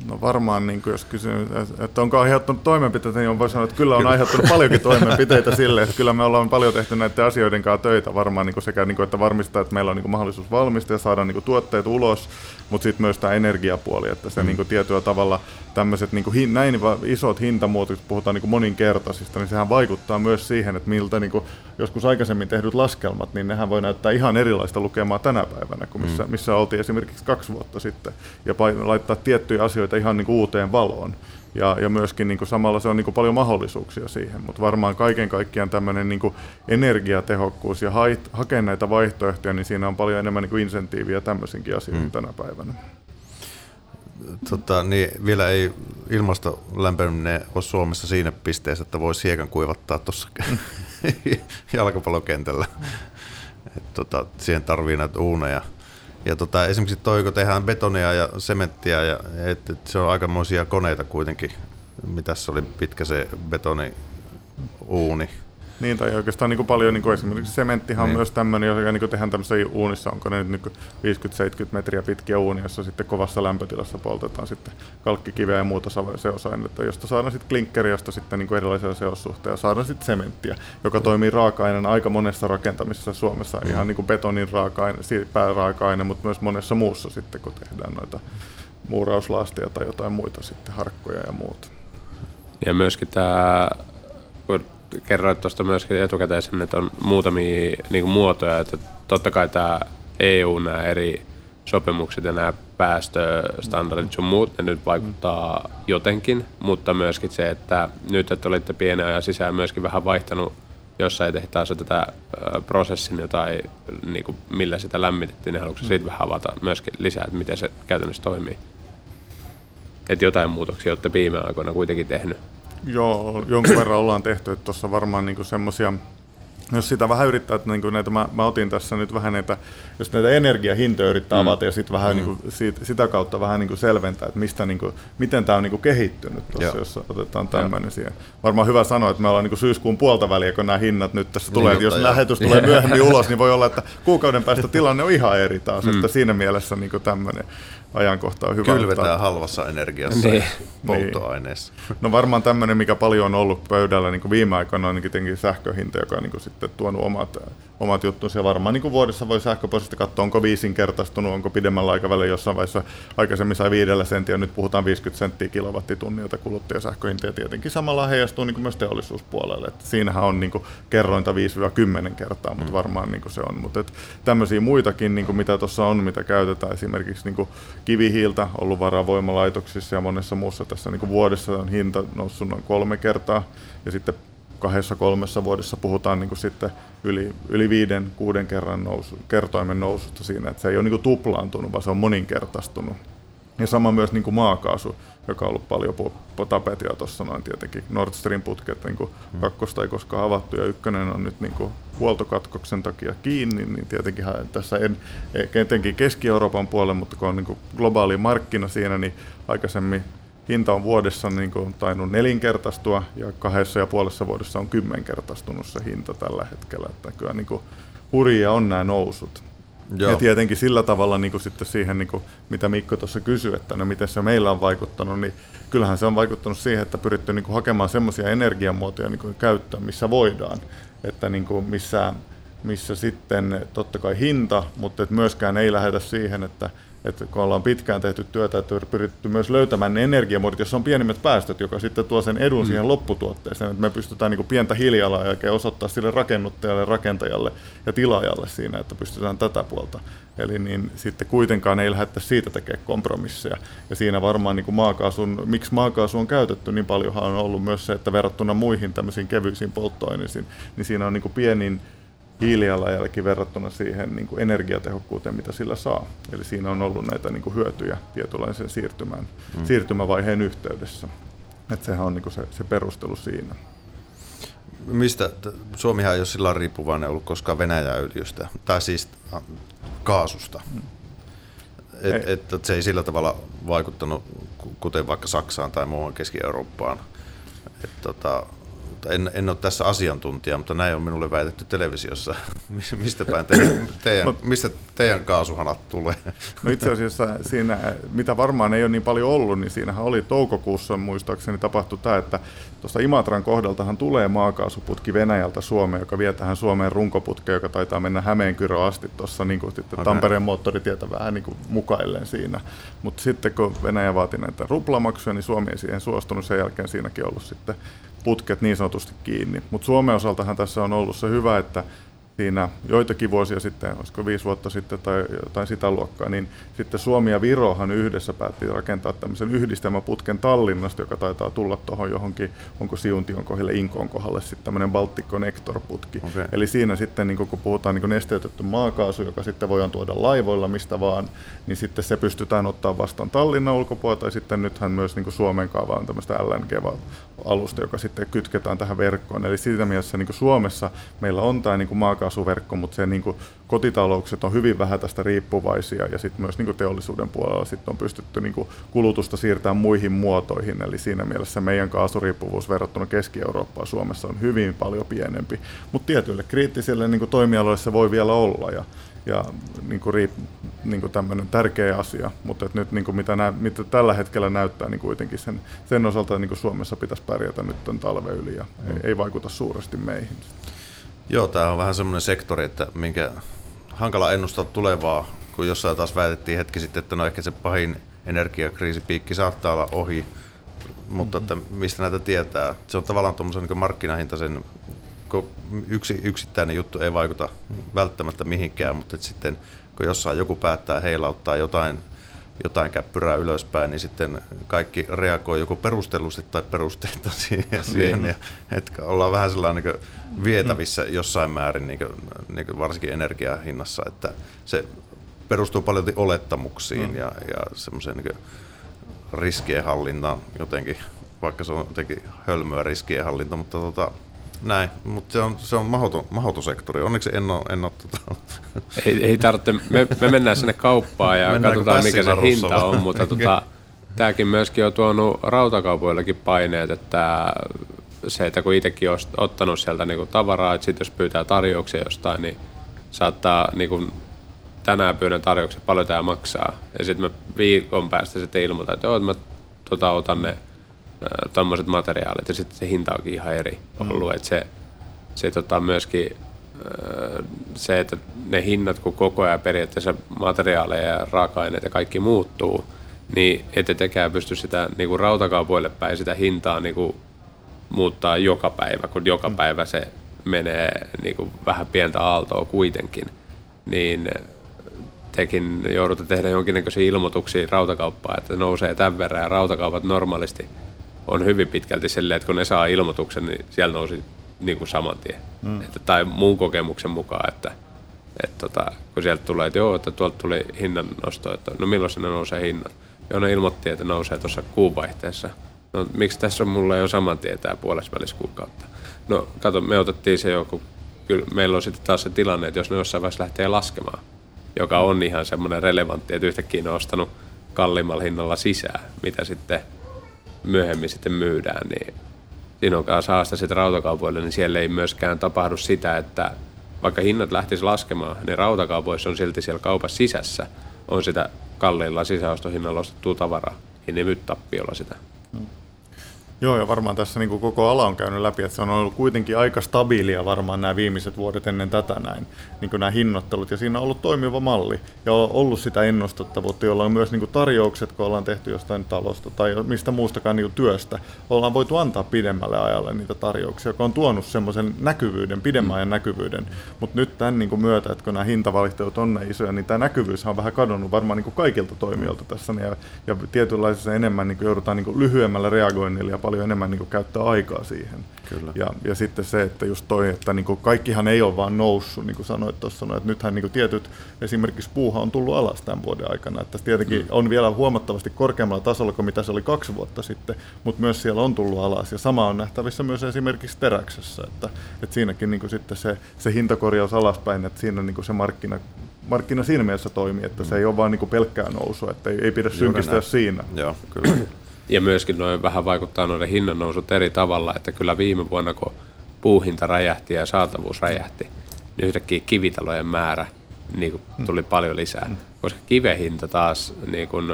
No varmaan, niin kuin jos kysyy, että onko aiheuttanut toimenpiteitä, niin on voi sanoa, että kyllä on aiheuttanut paljonkin toimenpiteitä sille, että kyllä me ollaan paljon tehty näiden asioiden kanssa töitä varmaan niin kuin sekä, niin kuin, että varmistaa, että meillä on niin kuin mahdollisuus valmistaa ja saada niin kuin tuotteet ulos, mutta sitten myös tämä energiapuoli, että se mm. niin kuin tietyllä tavalla tämmöiset niin kuin, näin isot hintamuutokset, puhutaan niin kuin moninkertaisista, niin sehän vaikuttaa myös siihen, että miltä niin kuin, joskus aikaisemmin tehdyt laskelmat, niin nehän voi näyttää ihan erilaista lukemaa tänä päivänä kuin missä, mm. missä oltiin esimerkiksi kaksi vuotta sitten, ja laittaa tiettyjä asioita ihan niin kuin uuteen valoon. Ja, ja myöskin niin kuin samalla se on niin kuin paljon mahdollisuuksia siihen, mutta varmaan kaiken kaikkiaan tämmöinen niin energiatehokkuus ja hait, hakea näitä vaihtoehtoja, niin siinä on paljon enemmän niin kuin insentiiviä tämmöisenkin asioihin mm. tänä päivänä. Tota, niin vielä ei ilmasto lämpeneminen ole Suomessa siinä pisteessä, että voisi hiekan kuivattaa tuossa jalkapallokentällä. Et, tota, siihen tarvii näitä uuneja. Ja tota, esimerkiksi toi, kun tehdään betonia ja sementtiä, ja, et, et se on aikamoisia koneita kuitenkin. Mitäs se oli pitkä se betoni uuni? Niin, tai oikeastaan niin kuin paljon niin kuin esimerkiksi sementtihan niin. on myös tämmöinen, joka niin kuin tehdään tämmöisessä uunissa, onko ne nyt niin 50-70 metriä pitkiä uunia, jossa sitten kovassa lämpötilassa poltetaan sitten kalkkikiveä ja muuta seosainetta, josta saadaan sitten klinkkeri, josta sitten niin kuin erilaisia seossuhteja, saadaan sitten sementtiä, joka toimii raaka-aineena aika monessa rakentamisessa Suomessa, mm. ihan niin kuin betonin raaka-aine, pääraaka-aine, mutta myös monessa muussa sitten, kun tehdään noita muurauslasteja tai jotain muita sitten, harkkoja ja muuta. Ja myöskin tämä, kun kerroit tuosta myöskin etukäteen että on muutamia niin kuin muotoja, että totta kai tämä EU, nämä eri sopimukset ja nämä päästöstandardit sun muut, ne nyt vaikuttaa jotenkin, mutta myöskin se, että nyt, että olitte pienen ajan sisään myöskin vähän vaihtanut jossain tehtaassa tätä prosessin jotain, niin kuin millä sitä lämmitettiin, niin haluatko siitä vähän avata myöskin lisää, että miten se käytännössä toimii? Että jotain muutoksia olette viime aikoina kuitenkin tehnyt. Joo, jonkun verran ollaan tehty, että tuossa varmaan niinku semmoisia jos sitä vähän yrittää, että niin näitä, mä, mä, otin tässä nyt vähän näitä, jos näitä energiahintoja yrittää mm. avata ja sitten vähän mm. niin kuin, siitä, sitä kautta vähän niin kuin selventää, että mistä, niin kuin, miten tämä on niin kuin kehittynyt tuossa, jos otetaan tämmöinen siihen. Varmaan hyvä sanoa, että me ollaan niin kuin syyskuun puolta väliä, kun nämä hinnat nyt tässä tulee, niin, jos lähetys tulee myöhemmin ulos, niin voi olla, että kuukauden päästä tilanne on ihan eri taas, mm. että siinä mielessä niin kuin tämmöinen ajankohta on hyvä. Kylvetään ottaa. halvassa energiassa niin. ja polttoaineessa. Niin. No varmaan tämmöinen, mikä paljon on ollut pöydällä niin kuin viime aikoina, on tietenkin sähköhinta, joka on niin kuin sitten tuonut omat, omat juttunsa. Ja varmaan niin kuin vuodessa voi sähköposista katsoa, onko viisinkertaistunut, onko pidemmällä aikavälillä jossain vaiheessa aikaisemmin sai viidellä senttiä, nyt puhutaan 50 senttiä kilowattitunnilta kuluttajasähköhinta. Ja tietenkin samalla heijastuu niin kuin myös teollisuuspuolelle. Että siinähän on niin kuin kerrointa 5-10 kertaa, mutta mm. varmaan niin kuin se on. Mutta tämmöisiä muitakin, niin kuin mitä tuossa on, mitä käytetään esimerkiksi niin kuin kivihiiltä ollut varavoimalaitoksissa ja monessa muussa tässä niin kuin vuodessa on hinta noussut noin kolme kertaa ja sitten kahdessa kolmessa vuodessa puhutaan niin kuin sitten yli, yli viiden, kuuden kerran nousu, kertoimen noususta siinä, että se ei ole niin kuin tuplaantunut, vaan se on moninkertaistunut. Ja sama myös niin kuin maakaasu, joka on ollut paljon tapetia tuossa noin tietenkin. Nord Stream putket, niin kuin mm. kakkosta ei koskaan avattu ja ykkönen on nyt niin kuin huoltokatkoksen takia kiinni, niin tietenkin tässä en, etenkin Keski-Euroopan puolelle, mutta kun on niin kuin globaali markkina siinä, niin aikaisemmin hinta on vuodessa niin kuin tainnut nelinkertaistua ja kahdessa ja puolessa vuodessa on kymmenkertaistunut se hinta tällä hetkellä. Että kyllä niin kuin hurjia on nämä nousut. Joo. Ja tietenkin sillä tavalla niin kuin sitten siihen, niin kuin, mitä Mikko tuossa kysyi, että no miten se meillä on vaikuttanut, niin kyllähän se on vaikuttanut siihen, että pyritty niin kuin hakemaan semmoisia energiamuotoja niin kuin käyttöön, missä voidaan. Että niin kuin missä, missä sitten totta kai hinta, mutta et myöskään ei lähdetä siihen, että että kun ollaan pitkään tehty työtä, että on pyritty myös löytämään ne energiamuodot, jossa on pienimmät päästöt, joka sitten tuo sen edun mm. siihen lopputuotteeseen, että me pystytään niin kuin pientä hiilijalanjälkeä osoittaa sille rakennuttajalle, rakentajalle ja tilaajalle siinä, että pystytään tätä puolta. Eli niin sitten kuitenkaan ei lähdetä siitä tekemään kompromisseja. Ja siinä varmaan niin kuin maakaasun, miksi maakaasu on käytetty niin paljonhan on ollut myös se, että verrattuna muihin tämmöisiin kevyisiin polttoaineisiin, niin siinä on niin kuin pienin hiilijalanjälki verrattuna siihen niin kuin energiatehokkuuteen, mitä sillä saa. Eli siinä on ollut näitä niin kuin hyötyjä tietynlaisen siirtymän, mm. siirtymävaiheen yhteydessä. Että sehän on niin kuin se, se perustelu siinä. Mistä, Suomihan ei ole sillä riippuvainen ollut koskaan Venäjän öljystä, tai siis kaasusta. Mm. Et, et, et se ei sillä tavalla vaikuttanut, kuten vaikka Saksaan tai muuhun Keski-Eurooppaan. Et, tota, en, en ole tässä asiantuntija, mutta näin on minulle väitetty televisiossa. Mistä päin te, teidän, mistä teidän kaasuhanat tulee? No itse asiassa siinä, mitä varmaan ei ole niin paljon ollut, niin siinähän oli toukokuussa muistaakseni tapahtui tämä, että tuosta Imatran kohdaltahan tulee maakaasuputki Venäjältä Suomeen, joka vie tähän Suomeen runkoputkeen, joka taitaa mennä Hämeenkyrö asti tuossa niin kuin sitten okay. Tampereen moottoritietä vähän niin kuin mukailleen siinä. Mutta sitten kun Venäjä vaati näitä ruplamaksuja, niin Suomi ei siihen suostunut. Sen jälkeen siinäkin ollut sitten putket niin sanotusti kiinni. Mutta Suomen osaltahan tässä on ollut se hyvä, että siinä joitakin vuosia sitten, olisiko viisi vuotta sitten tai jotain sitä luokkaa, niin sitten Suomi ja Virohan yhdessä päätti rakentaa tämmöisen yhdistelmäputken Tallinnasta, joka taitaa tulla tuohon johonkin, onko Siuntion kohdalle, Inkoon kohdalle, sitten tämmöinen Baltic Connector-putki. Okay. Eli siinä sitten, niin kun puhutaan niin nesteytetty maakaasu, joka sitten voidaan tuoda laivoilla mistä vaan, niin sitten se pystytään ottaa vastaan Tallinnan ulkopuolella, tai sitten nythän myös niin Suomen kaava on tämmöistä LNG-alusta, joka sitten kytketään tähän verkkoon. Eli siinä mielessä niin Suomessa meillä on tämä niin maakaasu maakaasuverkko, mutta se niin kuin, kotitaloukset on hyvin vähän tästä riippuvaisia ja sitten myös niin kuin teollisuuden puolella sit on pystytty niin kuin, kulutusta siirtämään muihin muotoihin. Eli siinä mielessä meidän kaasuriippuvuus verrattuna Keski-Eurooppaan Suomessa on hyvin paljon pienempi. Mutta tietyille kriittisille niin kuin, toimialoille se voi vielä olla ja, ja niin kuin, riip, niin kuin tämmöinen tärkeä asia, mutta nyt niin kuin mitä, nä, mitä tällä hetkellä näyttää, niin kuitenkin sen, sen osalta niin kuin Suomessa pitäisi pärjätä nyt tämän talven yli ja ei, ei vaikuta suuresti meihin. Joo, tämä on vähän semmoinen sektori, että minkä hankala ennustaa tulevaa, kun jossain taas väitettiin hetki sitten, että no ehkä se pahin energiakriisipiikki saattaa olla ohi, mutta että mistä näitä tietää. Se on tavallaan tuommoisen niin markkinahintaisen, kun yksi yksittäinen juttu ei vaikuta välttämättä mihinkään, mutta sitten kun jossain joku päättää heilauttaa jotain jotain käppyrää ylöspäin, niin sitten kaikki reagoi joko perustellusti tai perusteetta siihen. siihen ja, että ollaan vähän sellainen niin vietävissä jossain määrin, niin kuin, niin kuin varsinkin energiahinnassa, että se perustuu paljon olettamuksiin mm. ja, ja semmoiseen niin riskienhallintaan jotenkin, vaikka se on jotenkin hölmöä riskienhallinta, mutta tota, näin, mutta se on, se on mahoton, mahoton sektori. Onneksi en ole, en ole tota... Ei, ei tarvitse, me, me mennään sinne kauppaan ja Mennäänkö katsotaan mikä se hinta on, mutta tota, tämäkin myöskin on tuonut rautakaupoillekin paineet, että se, että kun itsekin on ottanut sieltä niinku tavaraa, että sit jos pyytää tarjouksia jostain, niin saattaa niinku, tänään pyydän tarjouksia, paljon tämä maksaa. Ja sitten mä viikon päästä sitten ilmoitan, että joo, että mä tota, otan ne tuommoiset materiaalit ja sitten se hinta onkin ihan eri ollut. Mm. Että se, se tota, myöskin se, että ne hinnat, kun koko ajan periaatteessa materiaaleja ja raaka-aineet ja kaikki muuttuu, niin ette tekään pysty sitä niin kuin rautakaupoille päin sitä hintaa niin kuin muuttaa joka päivä, kun joka päivä se menee niin kuin vähän pientä aaltoa kuitenkin, niin tekin joudutte tehdä jonkinnäköisiä ilmoituksia rautakauppaan, että nousee tämän verran ja rautakaupat normaalisti on hyvin pitkälti silleen, että kun ne saa ilmoituksen, niin siellä nousi niin kuin saman tien. Mm. Että, tai mun kokemuksen mukaan, että, että tota, kun sieltä tulee, että joo, että tuolta tuli hinnan nosto, että no milloin ne nousee hinnat. Joo, ne ilmoitti, että nousee tuossa kuunvaihteessa. No miksi tässä on mulla jo saman tien tämä puolessa kuukautta? No kato, me otettiin se jo, kun kyllä meillä on sitten taas se tilanne, että jos ne jossain vaiheessa lähtee laskemaan, joka on ihan semmoinen relevantti, että yhtäkkiä ne on ostanut kalliimmalla hinnalla sisään, mitä sitten myöhemmin sitten myydään, niin siinä on saasta sitten rautakaupoille, niin siellä ei myöskään tapahdu sitä, että vaikka hinnat lähtisi laskemaan, niin rautakaupoissa on silti siellä kaupassa sisässä. On sitä kalliilla sisäostohinnalla ostettua tavaraa, niin ne myy tappiolla sitä. Joo, ja varmaan tässä niin kuin koko ala on käynyt läpi, että se on ollut kuitenkin aika stabiilia varmaan nämä viimeiset vuodet ennen tätä näin, niin kuin nämä hinnoittelut, ja siinä on ollut toimiva malli, ja on ollut sitä ennustettavuutta, jolla on myös niin kuin tarjoukset, kun ollaan tehty jostain talosta tai mistä muustakaan niin kuin työstä, ollaan voitu antaa pidemmälle ajalle niitä tarjouksia, joka on tuonut semmoisen näkyvyyden, pidemmän ajan näkyvyyden, mutta nyt tämän niin kuin myötä, että kun nämä hintavalihtelut on ne isoja, niin tämä näkyvyys on vähän kadonnut varmaan niin kuin kaikilta toimijoilta tässä, ja, ja tietynlaisessa enemmän niin kuin joudutaan niin kuin lyhyemmällä reagoinnilla paljon enemmän niin kuin käyttää aikaa siihen. Kyllä. Ja, ja sitten se, että just toi, että niin kuin kaikkihan ei ole vaan noussut, niin kuin sanoit tuossa, että nythän niin kuin tietyt, esimerkiksi puuha on tullut alas tämän vuoden aikana. Että tietenkin mm. on vielä huomattavasti korkeammalla tasolla kuin mitä se oli kaksi vuotta sitten, mutta myös siellä on tullut alas. Ja sama on nähtävissä myös esimerkiksi teräksessä, että, että siinäkin niin kuin sitten se, se hintakorjaus alaspäin, että siinä niin kuin se markkina, markkina siinä mielessä toimii, että se ei ole vaan niin pelkkää nousua, että ei, ei pidä synkistää siinä. Joo, kyllä. Ja myöskin noin vähän vaikuttaa noiden hinnan nousut eri tavalla, että kyllä viime vuonna kun puuhinta räjähti ja saatavuus räjähti, niin yhtäkkiä kivitalojen määrä niin kuin tuli paljon lisää. Koska kivehinta taas, niin kuin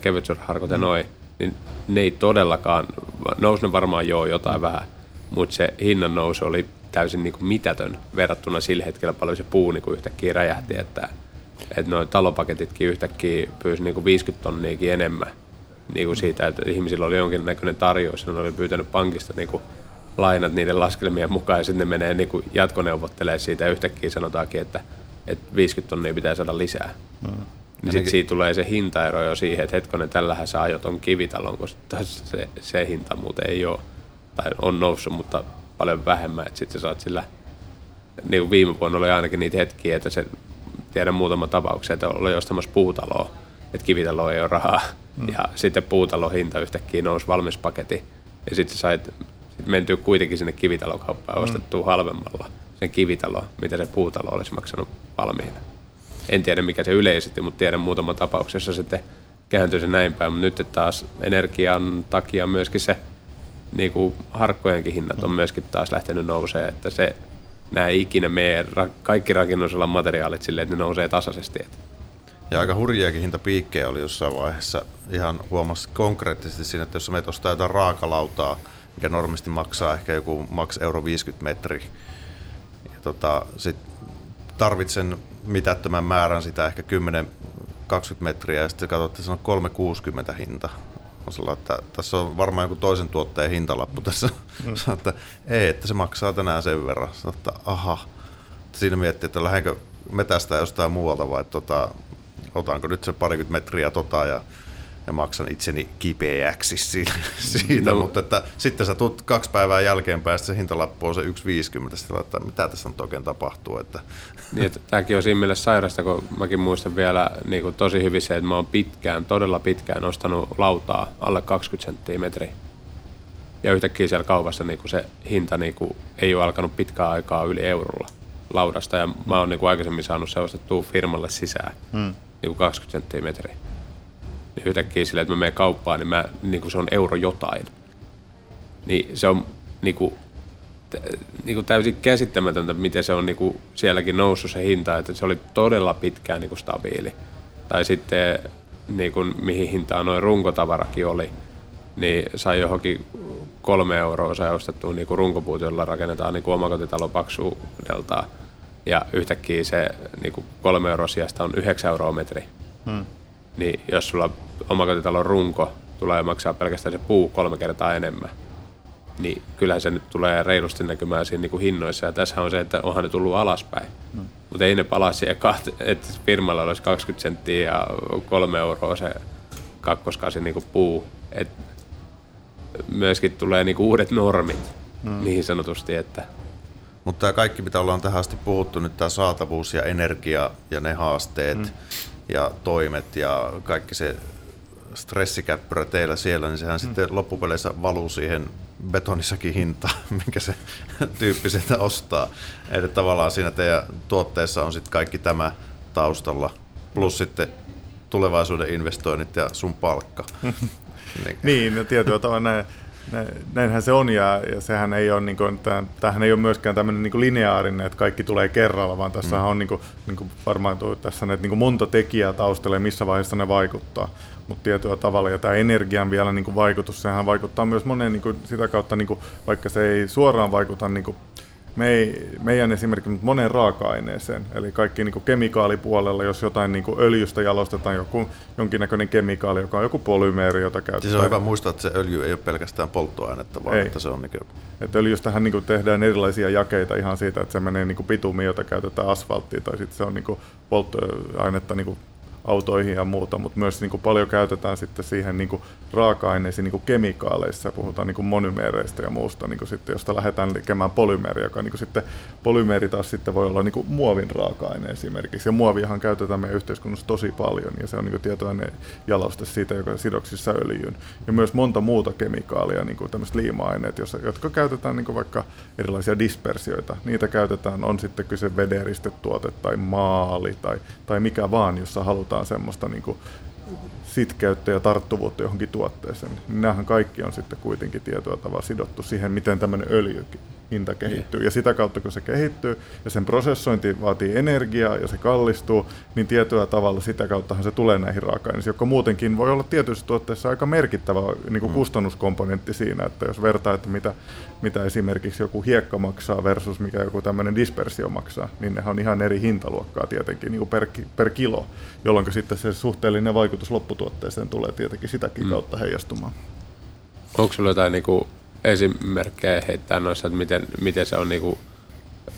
kevytsurharkot ja noin, niin ne ei todellakaan, nousi ne varmaan joo jotain vähän, mutta se hinnan nousu oli täysin niin kuin mitätön verrattuna sillä hetkellä paljon se puu niin kuin yhtäkkiä räjähti, että, että noin talopaketitkin yhtäkkiä pyysi niin kuin 50 tonniakin enemmän niin kuin siitä, että ihmisillä oli jonkinnäköinen tarjous ja ne oli pyytänyt pankista niin kuin lainat niiden laskelmien mukaan ja sitten ne menee niin kuin jatkoneuvottelemaan siitä ja yhtäkkiä sanotaankin, että, että 50 tonnia pitää saada lisää. Mm. Niin sitten siitä tulee se hintaero jo siihen, että hetkonen, tällähän sä ajot on kivitalon, koska se, se hinta muuten ei ole, tai on noussut, mutta paljon vähemmän, että sitten sä saat sillä, niin kuin viime vuonna oli ainakin niitä hetkiä, että se, tiedän muutama tapauksia, että oli ostamassa puutaloa, että kivitalo ei ole rahaa, mm. ja sitten puutalon hinta yhtäkkiä nousi valmis paketti, ja sitten sä sait sit mentyä kuitenkin sinne kivitalokauppaan ja ostettua halvemmalla sen kivitalo, mitä se puutalo olisi maksanut valmiina. En tiedä mikä se yleisesti, mutta tiedän muutama tapauksessa sitten kääntyi se näin päin, mutta nyt taas energian takia myöskin se niin kuin harkkojenkin hinnat on myöskin taas lähtenyt nousee, että se nämä ikinä ra- kaikki rakennusalan materiaalit silleen, että ne nousee tasaisesti. Että Ja aika hurjiakin hintapiikkejä oli jossain vaiheessa. Ihan huomasi konkreettisesti siinä, että jos menet ostaa jotain raakalautaa, mikä normisti maksaa ehkä joku maks euro 50 metri, ja tota, sit tarvitsen mitättömän määrän sitä ehkä 10-20 metriä, ja sitten katsot, että se on 360 hinta. On että tässä on varmaan joku toisen tuotteen hintalappu tässä. Mm. että ei, että se maksaa tänään sen verran. Sanoin, että aha. Siinä miettii, että lähdenkö metästä jostain muualta vai tota, otanko nyt se parikymmentä metriä tota ja, ja maksan itseni kipeäksi siitä, siitä. No. mutta että sitten sä tulet kaksi päivää jälkeen päästä se hintalappu on se 1,50, sitten että mitä tässä nyt oikein tapahtuu, että Niin, että tämäkin on siinä mielessä sairasta, kun mäkin muistan vielä niin kuin tosi hyvin se, että mä oon pitkään, todella pitkään ostanut lautaa alle 20 senttiä metri. Ja yhtäkkiä siellä kaupassa niin kuin se hinta niin kuin, ei ole alkanut pitkään aikaa yli eurolla laudasta. Ja mä oon niin kuin aikaisemmin saanut se ostettua firmalle sisään, hmm. Niin kuin 20 senttiä metriä. Niin yhtäkkiä sillä, että mä menen kauppaan, niin, mä, niin kuin se on euro jotain. Niin se on niin kuin, niin kuin täysin käsittämätöntä, miten se on niin kuin sielläkin noussut se hinta, että se oli todella pitkään niin kuin stabiili. Tai sitten niin kuin, mihin hintaan noin runkotavarakin oli, niin sai johonkin kolme euroa sai ostettua niin kuin runkopuut, jolla rakennetaan niin kuin omakotitalo paksuudeltaan. Ja yhtäkkiä se niin kuin kolme euroa sijasta on yhdeksän euroa metri. Hmm. Niin jos sulla omakotitalon runko tulee maksaa pelkästään se puu kolme kertaa enemmän, niin kyllähän se nyt tulee reilusti näkymään siinä niin kuin hinnoissa. Ja tässä on se, että onhan ne tullut alaspäin. Hmm. Mutta ei ne palaa siihen, kahti, että firmalla olisi 20 senttiä ja kolme euroa se kakkoskasi niin kuin puu. Et myöskin tulee niin kuin uudet normit hmm. niin sanotusti. Että mutta tämä kaikki, mitä ollaan tähän asti puhuttu, nyt tämä saatavuus ja energia ja ne haasteet hmm. ja toimet ja kaikki se stressikäppyrä teillä siellä, niin sehän hmm. sitten loppupeleissä valuu siihen betonissakin hinta, minkä se tyyppi sieltä ostaa. Eli tavallaan siinä teidän tuotteessa on sitten kaikki tämä taustalla, plus sitten tulevaisuuden investoinnit ja sun palkka. niin, niin no tietyllä tavalla näin, näinhän se on ja, ja sehän ei ole, niin kuin, tämähän ei ole myöskään tämmöinen niin lineaarinen, että kaikki tulee kerralla, vaan tässä mm. on niin kuin, niin kuin varmaan tässä näitä niin kuin monta tekijää taustalla ja missä vaiheessa ne vaikuttaa mutta tietyllä tavalla. Ja tämä energian vielä niin kuin vaikutus, sehän vaikuttaa myös moneen niin kuin sitä kautta, niin kuin, vaikka se ei suoraan vaikuta niin kuin me ei, meidän esimerkiksi moneen raaka-aineeseen, eli kaikki niin kemikaalipuolella, jos jotain niin öljystä jalostetaan joku, jonkinnäköinen kemikaali, joka on joku polymeeri, jota käytetään. Siis on hyvä muistaa, että se öljy ei ole pelkästään polttoainetta, vaan ei. että se on... Niin kuin... että öljystähän niin kuin tehdään erilaisia jakeita ihan siitä, että se menee niin bitumiin, jota käytetään asfalttiin, tai sitten se on niin polttoainetta niin autoihin ja muuta, mutta myös niin kuin paljon käytetään sitten siihen niin kuin raaka-aineisiin niin kuin kemikaaleissa, puhutaan niin kuin monomereista ja muusta, niin kuin sitten, josta lähdetään tekemään polymeeri, joka niin kuin sitten, polymeeri taas sitten voi olla niin kuin muovin raaka-aine esimerkiksi, ja muoviahan käytetään meidän yhteiskunnassa tosi paljon, ja se on niin kuin tietoinen jaloste siitä, joka on sidoksissa öljyyn, ja myös monta muuta kemikaalia, niin kuin tämmöiset liima-aineet, jotka käytetään niin kuin vaikka erilaisia dispersioita, niitä käytetään, on sitten kyse vederistetuote tai maali tai, tai mikä vaan, jossa halutaan halutaan semmoista niin kuin sitkeyttä ja tarttuvuutta johonkin tuotteeseen. Niin nämähän kaikki on sitten kuitenkin tietyllä tavalla sidottu siihen, miten tämmöinen öljykin hinta kehittyy. Ja sitä kautta, kun se kehittyy ja sen prosessointi vaatii energiaa ja se kallistuu, niin tietyllä tavalla sitä kauttahan se tulee näihin raaka-aineisiin, joka muutenkin voi olla tietyissä tuotteissa aika merkittävä niin kuin mm. kustannuskomponentti siinä, että jos vertaa, että mitä, mitä esimerkiksi joku hiekka maksaa versus mikä joku tämmöinen dispersio maksaa, niin ne on ihan eri hintaluokkaa tietenkin niin kuin per, per kilo, jolloin sitten se suhteellinen vaikutus lopputuotteeseen tulee tietenkin sitäkin mm. kautta heijastumaan. Onko sinulla jotain niin kuin esimerkkejä heittää noissa, että miten, miten se on, niinku,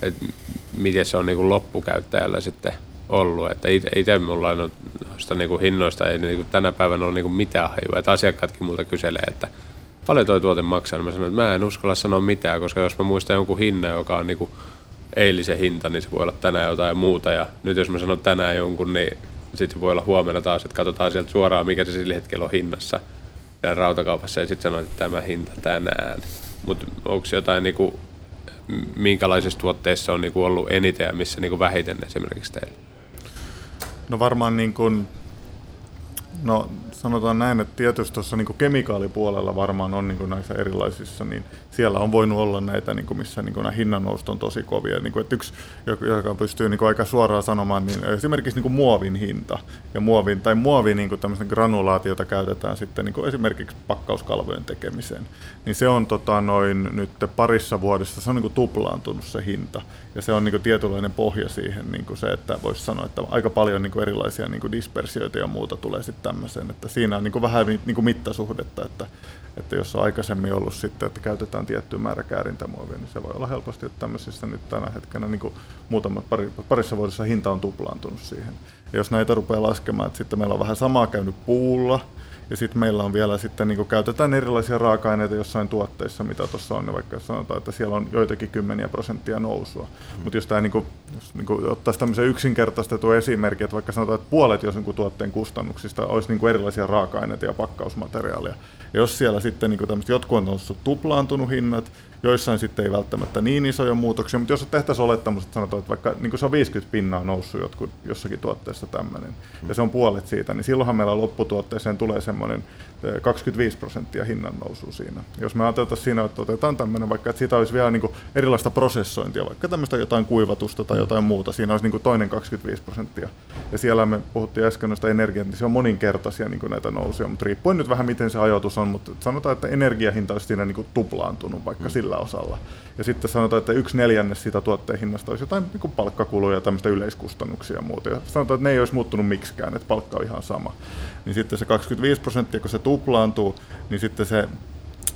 että miten se on niinku loppukäyttäjällä sitten ollut. Että itse mulla on noista niinku hinnoista ei niinku tänä päivänä ole niinku mitään hajua. Että asiakkaatkin multa kyselee, että paljon toi tuote maksaa. Niin mä sanon, että mä en uskalla sanoa mitään, koska jos mä muistan jonkun hinnan, joka on niinku eilisen hinta, niin se voi olla tänään jotain muuta. Ja nyt jos mä sanon tänään jonkun, niin sitten voi olla huomenna taas, että katsotaan sieltä suoraan, mikä se sillä hetkellä on hinnassa rautakaupassa ja sitten sanoit, että tämä hinta tänään. Mutta onko jotain, niinku, minkälaisissa tuotteissa on niinku ollut eniten ja missä niinku vähiten esimerkiksi teillä? No varmaan niin kuin, no sanotaan näin, että tietysti tuossa niin kemikaalipuolella varmaan on niin näissä erilaisissa, niin siellä on voinut olla näitä, niin kuin missä niin kuin nämä hinnannousut on tosi kovia. Niin kuin, että yksi, joka pystyy niin kuin aika suoraan sanomaan, niin esimerkiksi niin kuin muovin hinta ja muovin, tai muovin niin kuin granulaatiota käytetään sitten niin kuin esimerkiksi pakkauskalvojen tekemiseen. Niin se on tota, noin nyt parissa vuodessa, se on niin kuin tuplaantunut se hinta. Ja se on niin kuin tietynlainen pohja siihen niin kuin se, että voisi sanoa, että aika paljon niin kuin erilaisia niin kuin dispersioita ja muuta tulee sitten tämmöiseen. Että siinä on niin kuin vähän niin kuin mittasuhdetta, että, että jos on aikaisemmin ollut sitten, että käytetään tietty määrä käärintämuovia, niin se voi olla helposti, että tämmöisissä nyt tänä hetkenä niin kuin muutama, pari, parissa vuodessa hinta on tuplaantunut siihen. Ja jos näitä rupeaa laskemaan, että sitten meillä on vähän samaa käynyt puulla, Ja sitten meillä on vielä sitten, niin käytetään erilaisia raaka-aineita jossain tuotteissa, mitä tuossa on, vaikka jos sanotaan, että siellä on joitakin kymmeniä prosenttia nousua. Mm. Mutta jos, tämä, niin kuin, jos niin kuin, ottaisi tämmöisen yksinkertaistetun esimerkin, että vaikka sanotaan, että puolet jos niin tuotteen kustannuksista olisi niin kuin erilaisia raaka-aineita ja pakkausmateriaalia. Ja jos siellä sitten niin kuin jotkut on noussut tuplaantunut hinnat, joissain sitten ei välttämättä niin isoja muutoksia, mutta jos tehtäisiin olettamus, että sanotaan, että vaikka niin se on 50 pinnaa noussut jotkut, jossakin tuotteessa tämmöinen, ja se on puolet siitä, niin silloinhan meillä lopputuotteeseen tulee semmoinen 25 prosenttia hinnan nousu siinä. Jos me ajatellaan siinä, että otetaan tämmöinen vaikka, että siitä olisi vielä niin erilaista prosessointia, vaikka tämmöistä jotain kuivatusta tai jotain muuta, siinä olisi niin toinen 25 prosenttia. Ja siellä me puhuttiin äsken noista energiaa, niin se on moninkertaisia niin näitä nousuja, mutta riippuen nyt vähän miten se ajoitus on, mutta sanotaan, että energiahinta olisi siinä niin tuplaantunut vaikka mm. sillä osalla. Ja sitten sanotaan, että yksi neljännes siitä tuotteen hinnasta olisi jotain niin palkkakuluja ja tämmöistä yleiskustannuksia ja muuta. Ja sanotaan, että ne ei olisi muuttunut miksikään, että palkka on ihan sama. Niin sitten se 25 prosenttia, kun se tuplaantuu, niin sitten se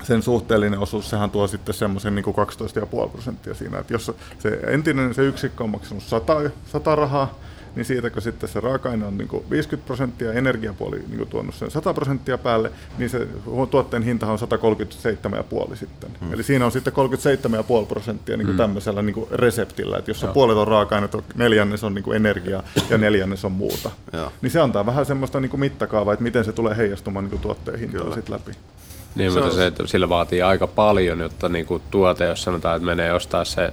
sen suhteellinen osuus, sehän tuo sitten semmoisen niin 12,5 prosenttia siinä. Että jos se entinen se yksikkö on maksanut 100, 100 rahaa, niin siitä kun sitten se raaka-aine on niin 50 prosenttia, energiapuoli niin tuonut sen 100 prosenttia päälle, niin se tuotteen hinta on 137,5 sitten. Hmm. Eli siinä on sitten 37,5 prosenttia niin hmm. tämmöisellä niin reseptillä, että jos se puolet on raaka-aineet, neljännes on niin energiaa ja neljännes on muuta. Ja. Niin se antaa vähän semmoista niin mittakaavaa, että miten se tulee heijastumaan niin tuotteen hintaan sitten läpi. Niin, se mutta se, että sillä vaatii aika paljon, jotta niin kuin tuote, jos sanotaan, että menee ostaa se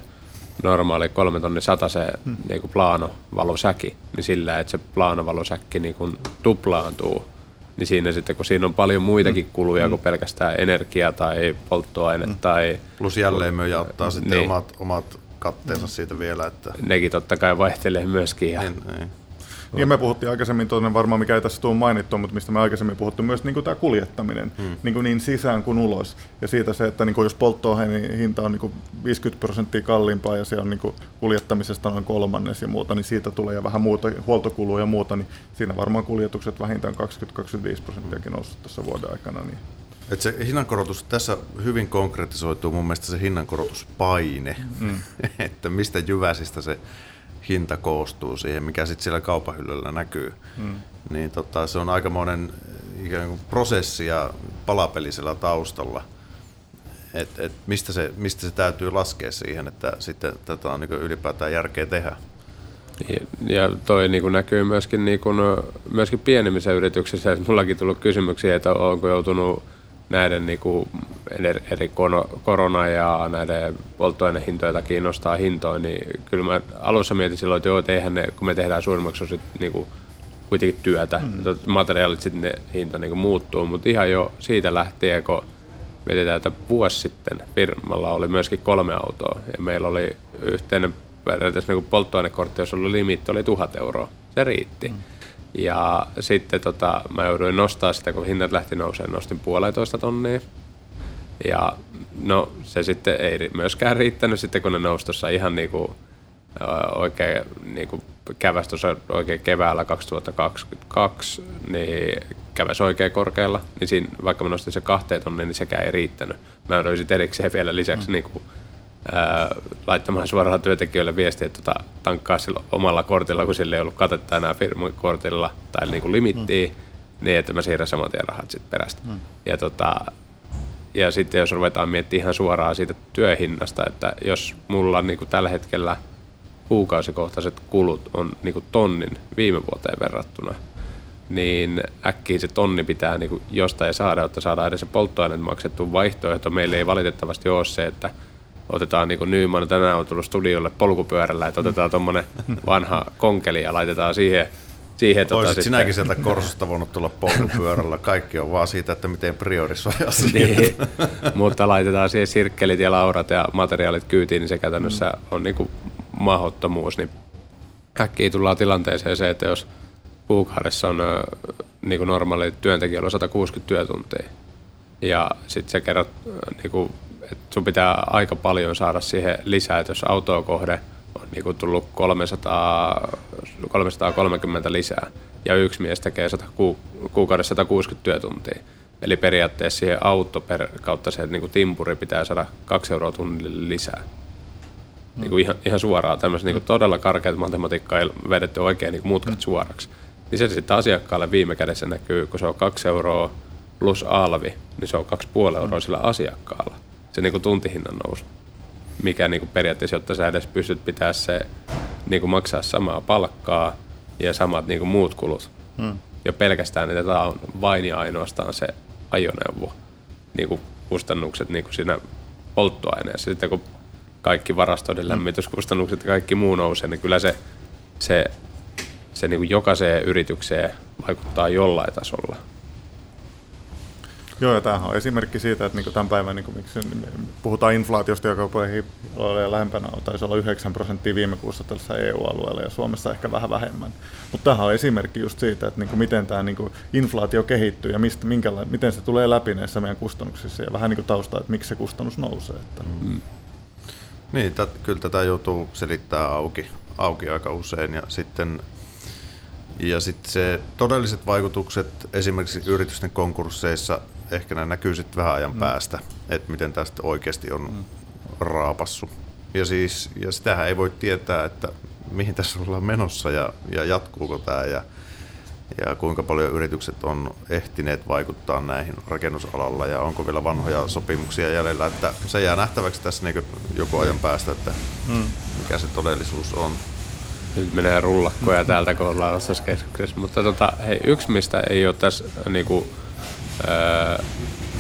normaali kolme tonni sata se hmm. niin kuin plaanovalosäki, niin sillä, että se plaanovalosäkki niin kuin tuplaantuu, niin siinä sitten, kun siinä on paljon muitakin hmm. kuluja hmm. kuin pelkästään energia tai polttoaine hmm. tai... Plus jälleen myöjä ottaa sitten niin. omat, omat katteensa hmm. siitä vielä. Että... Nekin totta kai vaihtelee myöskin. Ja... Niin, niin. Niin me puhuttiin aikaisemmin, toinen varmaan mikä ei tässä tule mainittua, mutta mistä me aikaisemmin puhuttu myös niin kuin tämä kuljettaminen hmm. niin, kuin niin sisään kuin ulos. Ja siitä se, että niin kuin jos polttoaineen hinta on niin kuin 50 prosenttia kalliimpaa ja se on niin kuin kuljettamisesta noin kolmannes ja muuta, niin siitä tulee ja vähän muuta, huoltokuluja ja muuta, niin siinä varmaan kuljetukset vähintään 20-25 prosenttiakin noussut tässä vuoden aikana. Niin. Et se hinnankorotus, tässä hyvin konkretisoituu mun mielestä se hinnankorotuspaine, mm. että mistä jyväsistä se hinta koostuu siihen, mikä sitten siellä kaupahyllyllä näkyy. Mm. Niin tota, se on aikamoinen ikään kuin prosessi ja palapelisellä taustalla. Et, et mistä, se, mistä se täytyy laskea siihen, että sitten tätä on niin ylipäätään järkeä tehdä. Ja toi niin kuin näkyy myöskin, niin kuin, myöskin pienemmissä yrityksissä. Mullakin tullut kysymyksiä, että onko joutunut näiden niin kuin eri korona ja näiden polttoainehintoja takia nostaa hintoja, niin kyllä mä alussa mietin silloin, että joo, eihän ne, kun me tehdään suurimmaksi osit niin kuin kuitenkin työtä, mm. materiaalit sitten ne hinta niin kuin muuttuu, mutta ihan jo siitä lähtien, kun mietitään, että vuosi sitten firmalla oli myöskin kolme autoa ja meillä oli yhteinen periaatteessa niin polttoainekortti, jos oli limitti, oli tuhat euroa. Se riitti. Mm. Ja sitten tota, mä jouduin nostaa sitä, kun hinnat lähti nousemaan, nostin puolitoista tonnia. Ja no se sitten ei myöskään riittänyt sitten, kun ne nousi tuossa ihan niinku, oikein niinku käväs tuossa oikein keväällä 2022, niin käväs oikein korkealla, niin siinä, vaikka mä nostin se kahteen tonne, niin sekään ei riittänyt. Mä sitten erikseen vielä lisäksi mm. niinku, ää, laittamaan suoraan työntekijöille viestiä, että tota, tankkaa sillä omalla kortilla, kun sillä ei ollut katetta enää firmakortilla tai niin kuin limittiin, mm. niin että mä siirrän saman tien rahat sitten perästä. Mm. Ja, tota, ja sitten jos ruvetaan miettimään ihan suoraan siitä työhinnasta, että jos mulla niin kuin tällä hetkellä kuukausikohtaiset kulut on niin kuin tonnin viime vuoteen verrattuna, niin äkkiä se tonni pitää niin kuin jostain saada, jotta saadaan edes se polttoaine maksettu vaihtoehto. Meillä ei valitettavasti ole se, että otetaan niin kuin Nyman tänään on tullut studiolle polkupyörällä, että otetaan tuommoinen vanha konkeli ja laitetaan siihen siihen tota, Oisit sinäkin sieltä Korsosta voinut tulla polkupyörällä. Kaikki on vaan siitä, että miten priorisoida niin, Mutta laitetaan siihen sirkkelit ja laurat ja materiaalit kyytiin, niin se käytännössä mm. on niin kuin mahdottomuus. Niin äkkiä tullaan tilanteeseen se, että jos kuukaudessa on niin kuin normaali työntekijällä 160 työtuntia, ja sitten se kerrot niin kuin että sun pitää aika paljon saada siihen lisää, että jos autoa kohde on niin kuin tullut 300, 330 lisää ja yksi mies tekee 100, kuukaudessa 160 työtuntia. Eli periaatteessa siihen auto per kautta se, että niin kuin timpuri pitää saada 2 euroa tunnille lisää. Mm. Niin kuin ihan, ihan suoraan tämmöistä niin kuin todella karkeat matematiikkaa vedetty oikein niin mutkat mm. suoraksi. Niin se sitten asiakkaalle viime kädessä näkyy, kun se on 2 euroa plus alvi, niin se on 2,5 euroa sillä asiakkaalla. Se niin kuin tuntihinnan nousu. Mikä niin kuin periaatteessa, jotta sä edes pystyt pitää se, niin kuin maksaa samaa palkkaa ja samat niin kuin muut kulut. Hmm. Jo pelkästään, että tämä on vain ja ainoastaan se ajoneuvo. Niin kuin kustannukset niin kuin siinä polttoaineessa. Sitten kun kaikki varastoiden lämmityskustannukset ja kaikki muu nousee, niin kyllä se, se, se niin kuin jokaiseen yritykseen vaikuttaa jollain tasolla. Joo, ja tämähän on esimerkki siitä, että niin tämän päivän, niin miksi puhutaan inflaatiosta, joka ei ole lähempänä, taisi olla 9 prosenttia viime kuussa tässä EU-alueella ja Suomessa ehkä vähän vähemmän. Mutta tämähän on esimerkki just siitä, että niin miten tämä niin inflaatio kehittyy ja mistä, minkäla- miten se tulee läpi näissä meidän kustannuksissa ja vähän niin taustaa, että miksi se kustannus nousee. Että. Mm. Niin, tät, kyllä tätä joutuu selittämään auki, auki aika usein ja sitten ja sitten se todelliset vaikutukset esimerkiksi yritysten konkursseissa, ehkä ne näkyy sitten vähän ajan mm. päästä, että miten tästä oikeasti on mm. raapassu. Ja, siis, ja sitähän ei voi tietää, että mihin tässä ollaan menossa ja, ja jatkuuko tämä ja, ja kuinka paljon yritykset on ehtineet vaikuttaa näihin rakennusalalla ja onko vielä vanhoja sopimuksia jäljellä. Että se jää nähtäväksi tässä niin joku ajan päästä, että mm. mikä se todellisuus on. Nyt menee rullakkoja täältä, kun ollaan ostoskeskuksessa. Mutta tota, hei, yksi, mistä ei ole tässä niinku, öö,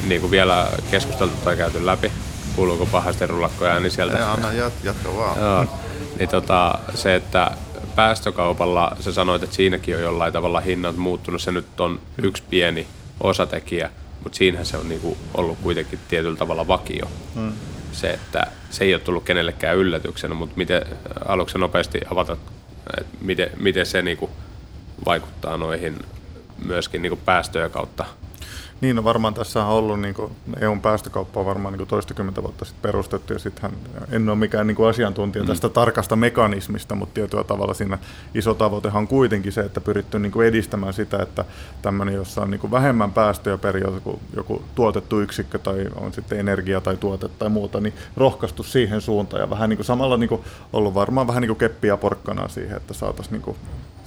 niinku vielä keskusteltu tai käyty läpi, kuuluuko pahasti rullakkoja, niin sieltä... Ei, anna jat, jatka vaan. Joo, niin tota, se, että päästökaupalla sä sanoit, että siinäkin on jollain tavalla hinnat muuttunut. Se nyt on yksi pieni osatekijä, mutta siinähän se on niinku ollut kuitenkin tietyllä tavalla vakio. Hmm. Se, että se ei ole tullut kenellekään yllätyksenä, mutta miten, aluksi nopeasti avata että miten, miten se niin kuin vaikuttaa noihin myöskin niin kuin päästöjen kautta niin, no varmaan tässä on ollut, niin kuin, EUn päästökauppa on varmaan niin toistakymmentä vuotta sitten perustettu, ja sittenhän en ole mikään niin kuin asiantuntija mm. tästä tarkasta mekanismista, mutta tietyllä tavalla siinä iso tavoitehan on kuitenkin se, että pyritty niin kuin edistämään sitä, että tämmöinen, jossa on niin kuin vähemmän päästöjä per joku, joku tuotettu yksikkö, tai on sitten energia tai tuote tai muuta, niin rohkaistu siihen suuntaan, ja vähän niin kuin samalla niin kuin ollut varmaan vähän niin kuin keppiä porkkana siihen, että saataisiin niin kuin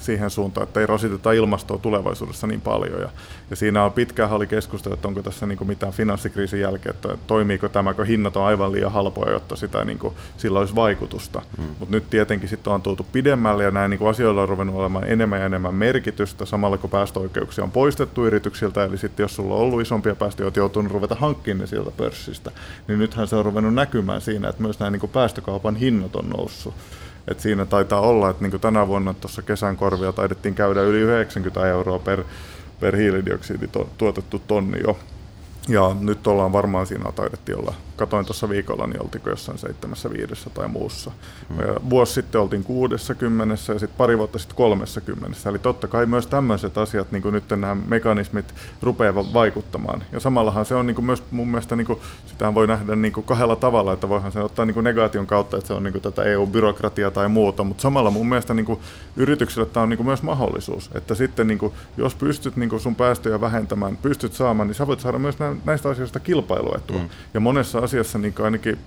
siihen suuntaan, että ei rasiteta ilmastoa tulevaisuudessa niin paljon. Ja, ja siinä on pitkään oli keskustelu, että onko tässä niin kuin mitään finanssikriisin jälkeen, että toimiiko tämä, kun hinnat on aivan liian halpoja, jotta sitä, niin kuin, sillä olisi vaikutusta. Mm. Mutta nyt tietenkin sitten on tultu pidemmälle ja näin niin kuin asioilla on ruvennut olemaan enemmän ja enemmän merkitystä, samalla kun päästöoikeuksia on poistettu yrityksiltä, eli sitten jos sulla on ollut isompia päästöjä, olet joutunut ruveta hankkimaan ne sieltä pörssistä, niin nythän se on ruvennut näkymään siinä, että myös nämä niin kuin päästökaupan hinnat on noussut. Et siinä taitaa olla, että niin tänä vuonna tuossa kesän korvia taidettiin käydä yli 90 euroa per, per hiilidioksidi tuotettu tonni jo. Ja nyt ollaan varmaan siinä taidettiin olla katoin tuossa viikolla, niin oltiinko jossain seitsemässä, viidessä tai muussa. Mm. Vuosi sitten oltiin kuudessa kymmenessä ja sitten pari vuotta sitten kolmessa kymmenessä. Eli totta kai myös tämmöiset asiat, niin kuin nyt nämä mekanismit rupeavat vaikuttamaan. Ja samallahan se on niin kuin myös mun mielestä, niin kuin, sitähän voi nähdä niin kuin kahdella tavalla, että voihan se ottaa niin kuin negaation kautta, että se on niin kuin tätä EU-byrokratiaa tai muuta, mutta samalla mun mielestä niin kuin yrityksille tämä on niin kuin myös mahdollisuus, että sitten niin kuin, jos pystyt niin kuin sun päästöjä vähentämään, pystyt saamaan, niin sä voit saada myös näistä asioista kilpailuetua. Mm. Ja monessa asiassa niin ainakin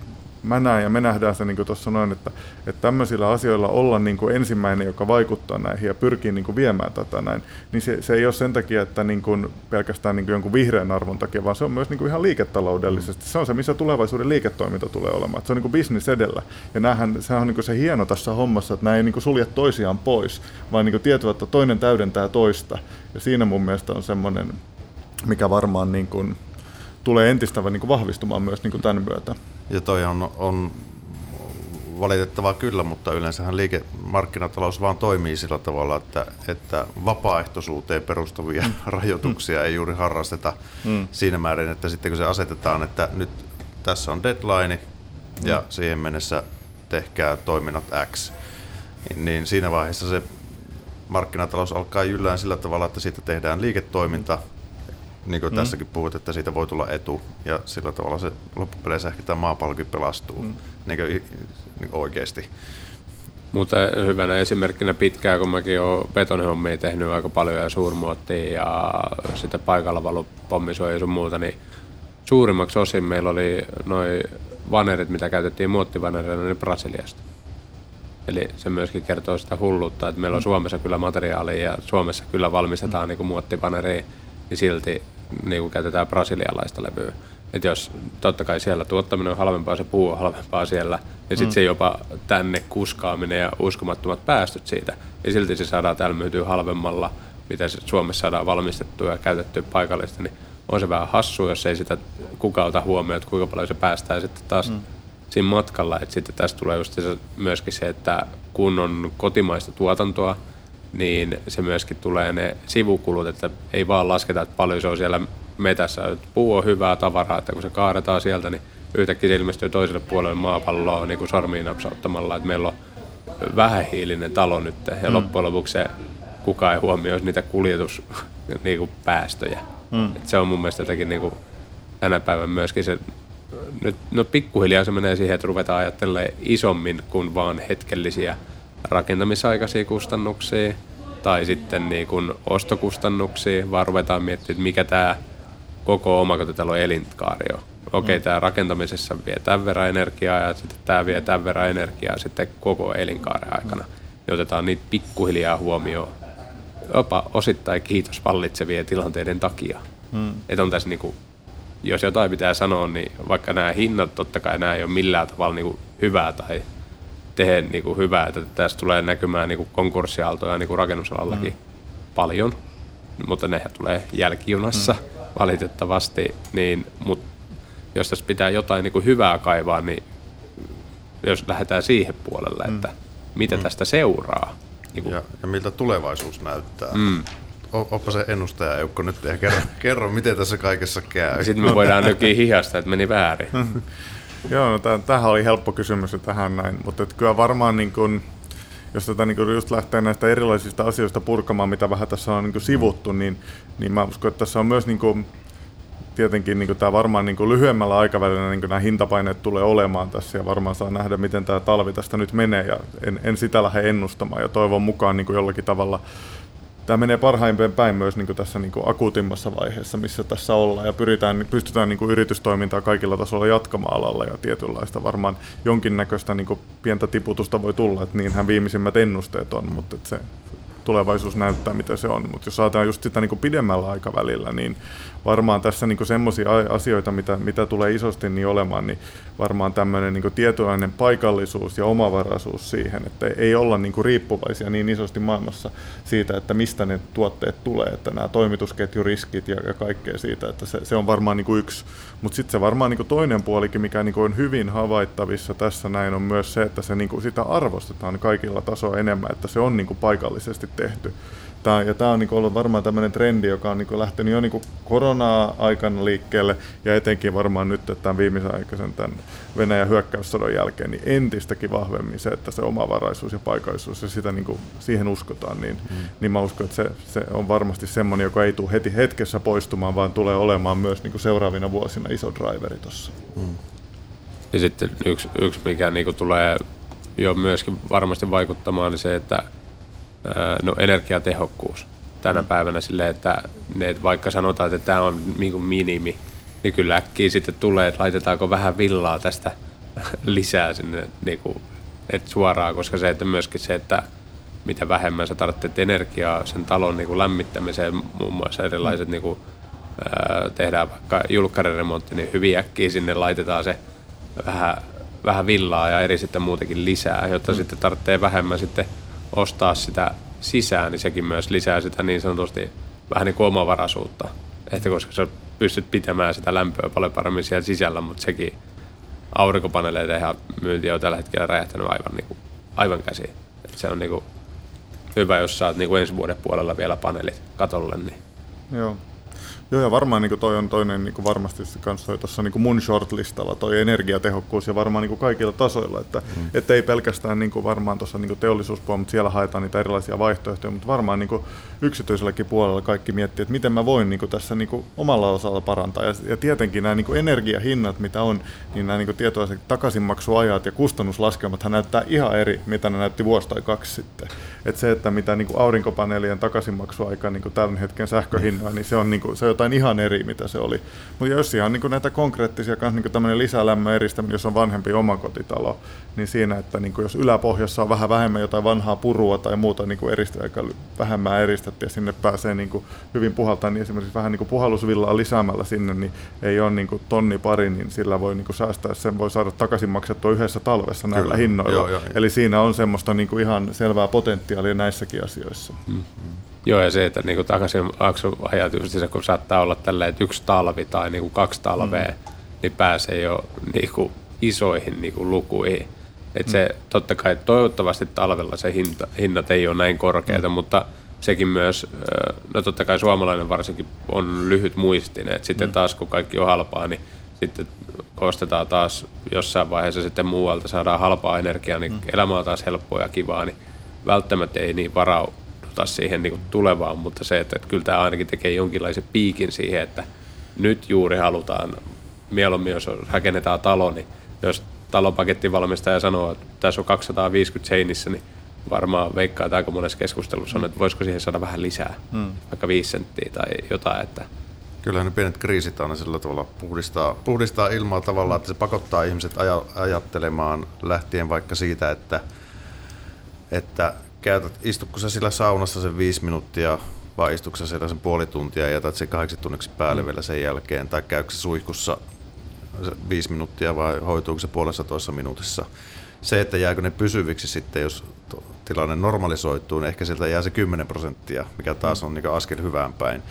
mä näen ja me nähdään se niin tuossa noin, että, että tämmöisillä asioilla olla niin kuin ensimmäinen, joka vaikuttaa näihin ja pyrkii niin kuin viemään tätä näin, niin se, se ei ole sen takia, että niin kuin pelkästään niin kuin jonkun vihreän arvon takia, vaan se on myös niin kuin ihan liiketaloudellisesti. Se on se, missä tulevaisuuden liiketoiminta tulee olemaan. Että se on niin kuin business edellä. Ja näähän, sehän on niin kuin se hieno tässä hommassa, että nämä ei niin kuin sulje toisiaan pois, vaan niin kuin tietävät, että toinen täydentää toista. Ja siinä mun mielestä on semmoinen, mikä varmaan niin kuin tulee entistä niin kuin vahvistumaan myös niin kuin tämän myötä. Ja toi on, on valitettavaa kyllä, mutta yleensähän liikemarkkinatalous vaan toimii sillä tavalla, että, että vapaaehtoisuuteen perustuvia mm. rajoituksia ei juuri harrasteta mm. siinä määrin, että sitten kun se asetetaan, että nyt tässä on deadline ja mm. siihen mennessä tehkää toiminnat X, niin siinä vaiheessa se markkinatalous alkaa jyllään sillä tavalla, että siitä tehdään liiketoiminta, niin kuin mm. tässäkin puhut, että siitä voi tulla etu ja sillä tavalla se loppupeleissä ehkä tämä maapallokin pelastuu mm. niin kuin, niin kuin oikeasti. Mutta hyvänä esimerkkinä pitkään, kun mäkin olen betonihommia tehnyt aika paljon ja suurmuottia ja sitä paikalla valu pommisuoja ja sun muuta, niin suurimmaksi osin meillä oli noin vanerit, mitä käytettiin muottivanereina, niin Brasiliasta. Eli se myöskin kertoo sitä hulluutta, että meillä on mm. Suomessa kyllä materiaalia ja Suomessa kyllä valmistetaan mm. niin muottivaneria, niin silti niin kuin käytetään brasilialaista levyä. Et jos totta kai siellä tuottaminen on halvempaa, se puu on halvempaa siellä, ja sitten mm. se jopa tänne kuskaaminen ja uskomattomat päästöt siitä, ja silti se saadaan täällä myytyä halvemmalla, mitä se Suomessa saadaan valmistettua ja käytettyä paikallista, niin on se vähän hassu, jos ei sitä kukaan ota huomioon, että kuinka paljon se päästää sitten taas mm. siinä matkalla. Et sitten tästä tulee just se, myöskin se, että kun on kotimaista tuotantoa, niin se myöskin tulee ne sivukulut, että ei vaan lasketa, että paljon se on siellä metässä. Että puu on hyvää tavaraa, että kun se kaadetaan sieltä, niin yhtäkkiä se ilmestyy toiselle puolelle maapalloa niin kuin sormiin napsauttamalla, että meillä on vähähiilinen talo nyt ja mm. loppujen lopuksi se kukaan ei huomioi niitä kuljetuspäästöjä. Niin mm. se on mun mielestä jotenkin niin kuin tänä päivänä myöskin se, nyt, no pikkuhiljaa se menee siihen, että ruvetaan ajattelemaan isommin kuin vaan hetkellisiä rakentamisaikaisia kustannuksia tai sitten niin kuin ostokustannuksia, vaan ruvetaan miettimään, että mikä tämä koko omakotitalon elinkaari on. Okei, okay, mm. tämä rakentamisessa vie tämän verran energiaa ja sitten tämä vie tämän verran energiaa sitten koko elinkaaren aikana. Mm. Ja otetaan niitä pikkuhiljaa huomioon jopa osittain kiitos vallitsevien tilanteiden takia. Mm. Että on tässä niinku, jos jotain pitää sanoa, niin vaikka nämä hinnat, totta kai nämä ei ole millään tavalla niinku hyvää tai tehdä niinku hyvää, että tässä tulee näkymään niinku konkurssiaaltoja niinku rakennusalallakin mm. paljon, mutta nehän tulee jälkijunassa mm. valitettavasti, niin, mutta jos tässä pitää jotain niinku hyvää kaivaa, niin jos lähdetään siihen puolelle, mm. että mitä mm. tästä seuraa, niin kuin... ja, ja miltä tulevaisuus näyttää. Mm. Oppa se ennustaja, Eukko, nyt ja kerro, kerro, miten tässä kaikessa käy. Sitten me voidaan nykiä hihasta, että meni väärin. Joo, no tämähän oli helppo kysymys tähän näin, mutta kyllä varmaan niin kun, jos tätä niin kun just lähtee näistä erilaisista asioista purkamaan, mitä vähän tässä on niin sivuttu, niin, niin mä uskon, että tässä on myös niin kun, tietenkin niin tämä varmaan niin lyhyemmällä aikavälillä niin nämä hintapaineet tulee olemaan tässä ja varmaan saa nähdä, miten tämä talvi tästä nyt menee ja en, en sitä lähde ennustamaan ja toivon mukaan niin jollakin tavalla tämä menee parhaimpien päin myös niin tässä niin akuutimmassa vaiheessa, missä tässä ollaan ja pyritään, pystytään niin yritystoimintaa kaikilla tasoilla jatkamaan alalla ja tietynlaista varmaan jonkinnäköistä niin pientä tiputusta voi tulla, että niinhän viimeisimmät ennusteet on, mutta se tulevaisuus näyttää, mitä se on. Mutta jos ajatellaan just sitä niin kuin pidemmällä aikavälillä, niin varmaan tässä niin semmoisia asioita, mitä, mitä tulee isosti niin olemaan, niin varmaan tämmöinen niin tietoinen paikallisuus ja omavaraisuus siihen, että ei olla niin riippuvaisia niin isosti maailmassa siitä, että mistä ne tuotteet tulee, että nämä toimitusketjuriskit ja, ja kaikkea siitä, että se, se on varmaan niin yksi. Mutta sitten se varmaan niin toinen puolikin, mikä niin on hyvin havaittavissa tässä näin, on myös se, että se niin sitä arvostetaan kaikilla tasoilla enemmän, että se on niin paikallisesti tehty. Tää, ja tämä on niin ollut varmaan tämmöinen trendi, joka on niin lähtenyt jo niin korona-aikana liikkeelle ja etenkin varmaan nyt tämän viimeisen aikaisen tämän Venäjän hyökkäyssodan jälkeen niin entistäkin vahvemmin se, että se omavaraisuus ja paikallisuus ja sitä niin kuin, siihen uskotaan, niin, mm. niin mä uskon, että se, se on varmasti semmoinen, joka ei tule heti hetkessä poistumaan, vaan tulee olemaan myös niin kuin seuraavina vuosina iso driveri tuossa. Mm. Ja sitten yksi, yksi mikä niin tulee jo myöskin varmasti vaikuttamaan, niin se, että no, energiatehokkuus. Tänä päivänä silleen, että, ne, vaikka sanotaan, että tämä on niin minimi, niin kyllä äkkiä sitten tulee, että laitetaanko vähän villaa tästä lisää sinne niin kuin, että suoraan, koska se, että myöskin se, että mitä vähemmän sä tarvitset energiaa sen talon niin kuin lämmittämiseen, muun muassa erilaiset niin kuin, ää, tehdään vaikka julkkariremontti, niin hyvin äkkiä sinne laitetaan se vähän, vähän villaa ja eri sitten muutenkin lisää, jotta mm. sitten tarvitsee vähemmän sitten ostaa sitä sisään, niin sekin myös lisää sitä niin sanotusti vähän niin kuin omavaraisuutta. Että koska sä pystyt pitämään sitä lämpöä paljon paremmin siellä sisällä, mutta sekin aurinkopaneeleita ihan myynti on tällä hetkellä räjähtänyt aivan, niin kuin, aivan käsiin. Et se on niin kuin, hyvä, jos saat niin kuin ensi vuoden puolella vielä paneelit katolle. Niin. Joo. Joo, ja varmaan niin toi on toinen niin varmasti kanssa tuossa niin mun shortlistalla, toi energiatehokkuus ja varmaan niin kaikilla tasoilla, että mm. et ei pelkästään niin varmaan tuossa niin teollisuuspuolella, mutta siellä haetaan niitä erilaisia vaihtoehtoja, mutta varmaan niin yksityiselläkin puolella kaikki miettii, että miten mä voin niin tässä niin omalla osalla parantaa. Ja, ja tietenkin nämä niin energiahinnat, mitä on, niin nämä niin tietoiset takaisinmaksuajat ja kustannuslaskelmathan näyttää ihan eri, mitä ne näytti vuosi tai kaksi sitten. Et se, että mitä niin aurinkopaneelien takaisinmaksuaika niin tämän hetken sähköhinnoin, niin se on, niin kuin, se on jotain ihan eri, mitä se oli. Mutta jos ihan niin näitä konkreettisia, kans niin tämmöinen lisälämmön eristäminen, jos on vanhempi omakotitalo, niin siinä, että niin jos yläpohjassa on vähän vähemmän jotain vanhaa purua tai muuta niin eristä, aika vähemmän eristetty ja sinne pääsee niin hyvin puhaltaa, niin esimerkiksi vähän niin puhallusvillaa lisäämällä sinne, niin ei ole niin tonni pari, niin sillä voi niin säästää, sen voi saada takaisin maksettua yhdessä talvessa näillä Kyllä. hinnoilla. Joo, joo, Eli siinä on semmoista niin ihan selvää potentiaalia näissäkin asioissa. Mm. Joo, ja se, että niin takaisin ajat, se, kun saattaa olla tällä, että yksi talvi tai niin kuin kaksi talvea, mm. niin pääsee jo niin kuin isoihin niin kuin lukuihin. Mm. se totta kai toivottavasti talvella se hinta, hinnat ei ole näin korkeita, mm. mutta sekin myös, no totta kai suomalainen varsinkin on lyhyt muistinen, että sitten mm. taas kun kaikki on halpaa, niin sitten ostetaan taas jossain vaiheessa sitten muualta, saadaan halpaa energiaa, niin mm. elämä on taas helppoa ja kivaa, niin välttämättä ei niin varau, vaikuttaa siihen niin kuin tulevaan, mutta se, että, että kyllä tämä ainakin tekee jonkinlaisen piikin siihen, että nyt juuri halutaan, mieluummin jos rakennetaan talo, niin jos talopakettivalmistaja sanoo, että tässä on 250 seinissä, niin varmaan veikkaa, että aika monessa keskustelussa on, että voisiko siihen saada vähän lisää, hmm. vaikka 5 senttiä tai jotain. Että Kyllä ne pienet kriisit aina sillä tavalla puhdistaa, puhdistaa ilmaa tavallaan, että se pakottaa ihmiset aja, ajattelemaan lähtien vaikka siitä, että, että käytät, istutko sä sillä saunassa sen viisi minuuttia vai istutko sä siellä sen puoli tuntia ja jätät sen kahdeksi tunniksi päälle mm. vielä sen jälkeen, tai käykö se suihkussa viisi minuuttia vai hoituuko se puolessa toissa minuutissa. Se, että jääkö ne pysyviksi sitten, jos tilanne normalisoituu, niin ehkä sieltä jää se 10 prosenttia, mikä taas on niin askel hyvään päin.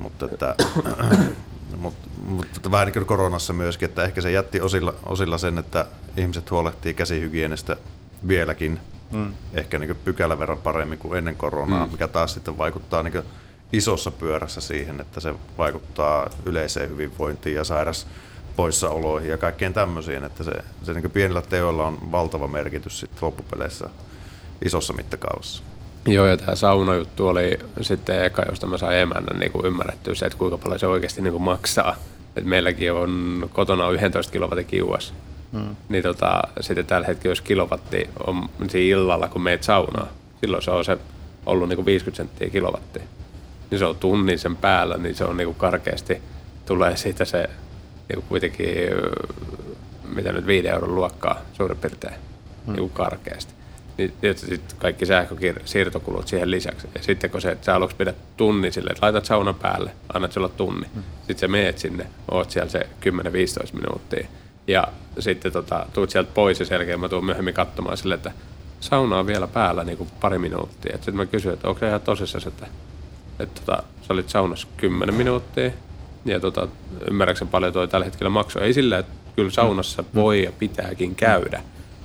Mutta, että, mutta, mutta vähän niin kuin koronassa myöskin, että ehkä se jätti osilla, osilla sen, että ihmiset huolehtii käsihygienestä vieläkin mm. ehkä niin pykälän verran paremmin kuin ennen koronaa, mm. mikä taas sitten vaikuttaa niin isossa pyörässä siihen, että se vaikuttaa yleiseen hyvinvointiin ja sairas poissaoloihin ja kaikkeen tämmöisiin, että se, se niin pienillä teoilla on valtava merkitys sitten loppupeleissä isossa mittakaavassa. Joo, ja tämä saunajuttu oli sitten eka, josta mä sain emännän niin ymmärrettyä se, että kuinka paljon se oikeasti niin kuin maksaa. Et meilläkin on kotona 11 kilowatin kiuas Mm. Niin tota, sitten tällä hetkellä, jos kilowatti on siinä illalla, kun meet saunaa, silloin se on se ollut niin kuin 50 senttiä kilowattia. Niin se on tunnin sen päällä, niin se on niin kuin karkeasti, tulee siitä se niin kuin kuitenkin, mitä nyt viiden euron luokkaa suurin piirtein, mm. niin kuin karkeasti. Niin sitten kaikki sähkösiirtokulut siihen lisäksi. Ja sitten kun se, että sä aluksi pidät tunnin sille, että laitat saunan päälle, annat sulla tunni. Mm. Sitten sä meet sinne, oot siellä se 10-15 minuuttia ja sitten tota, tuut sieltä pois ja selkeä mä tuun myöhemmin katsomaan sille, että sauna on vielä päällä niin kuin pari minuuttia. Sitten mä kysyin, että onko se ihan tosissaan, että, että tota, sä olit saunassa 10 minuuttia ja tota, ymmärrätkö paljon toi tällä hetkellä maksoi. Ei sillä, että kyllä saunassa mm. voi ja pitääkin käydä,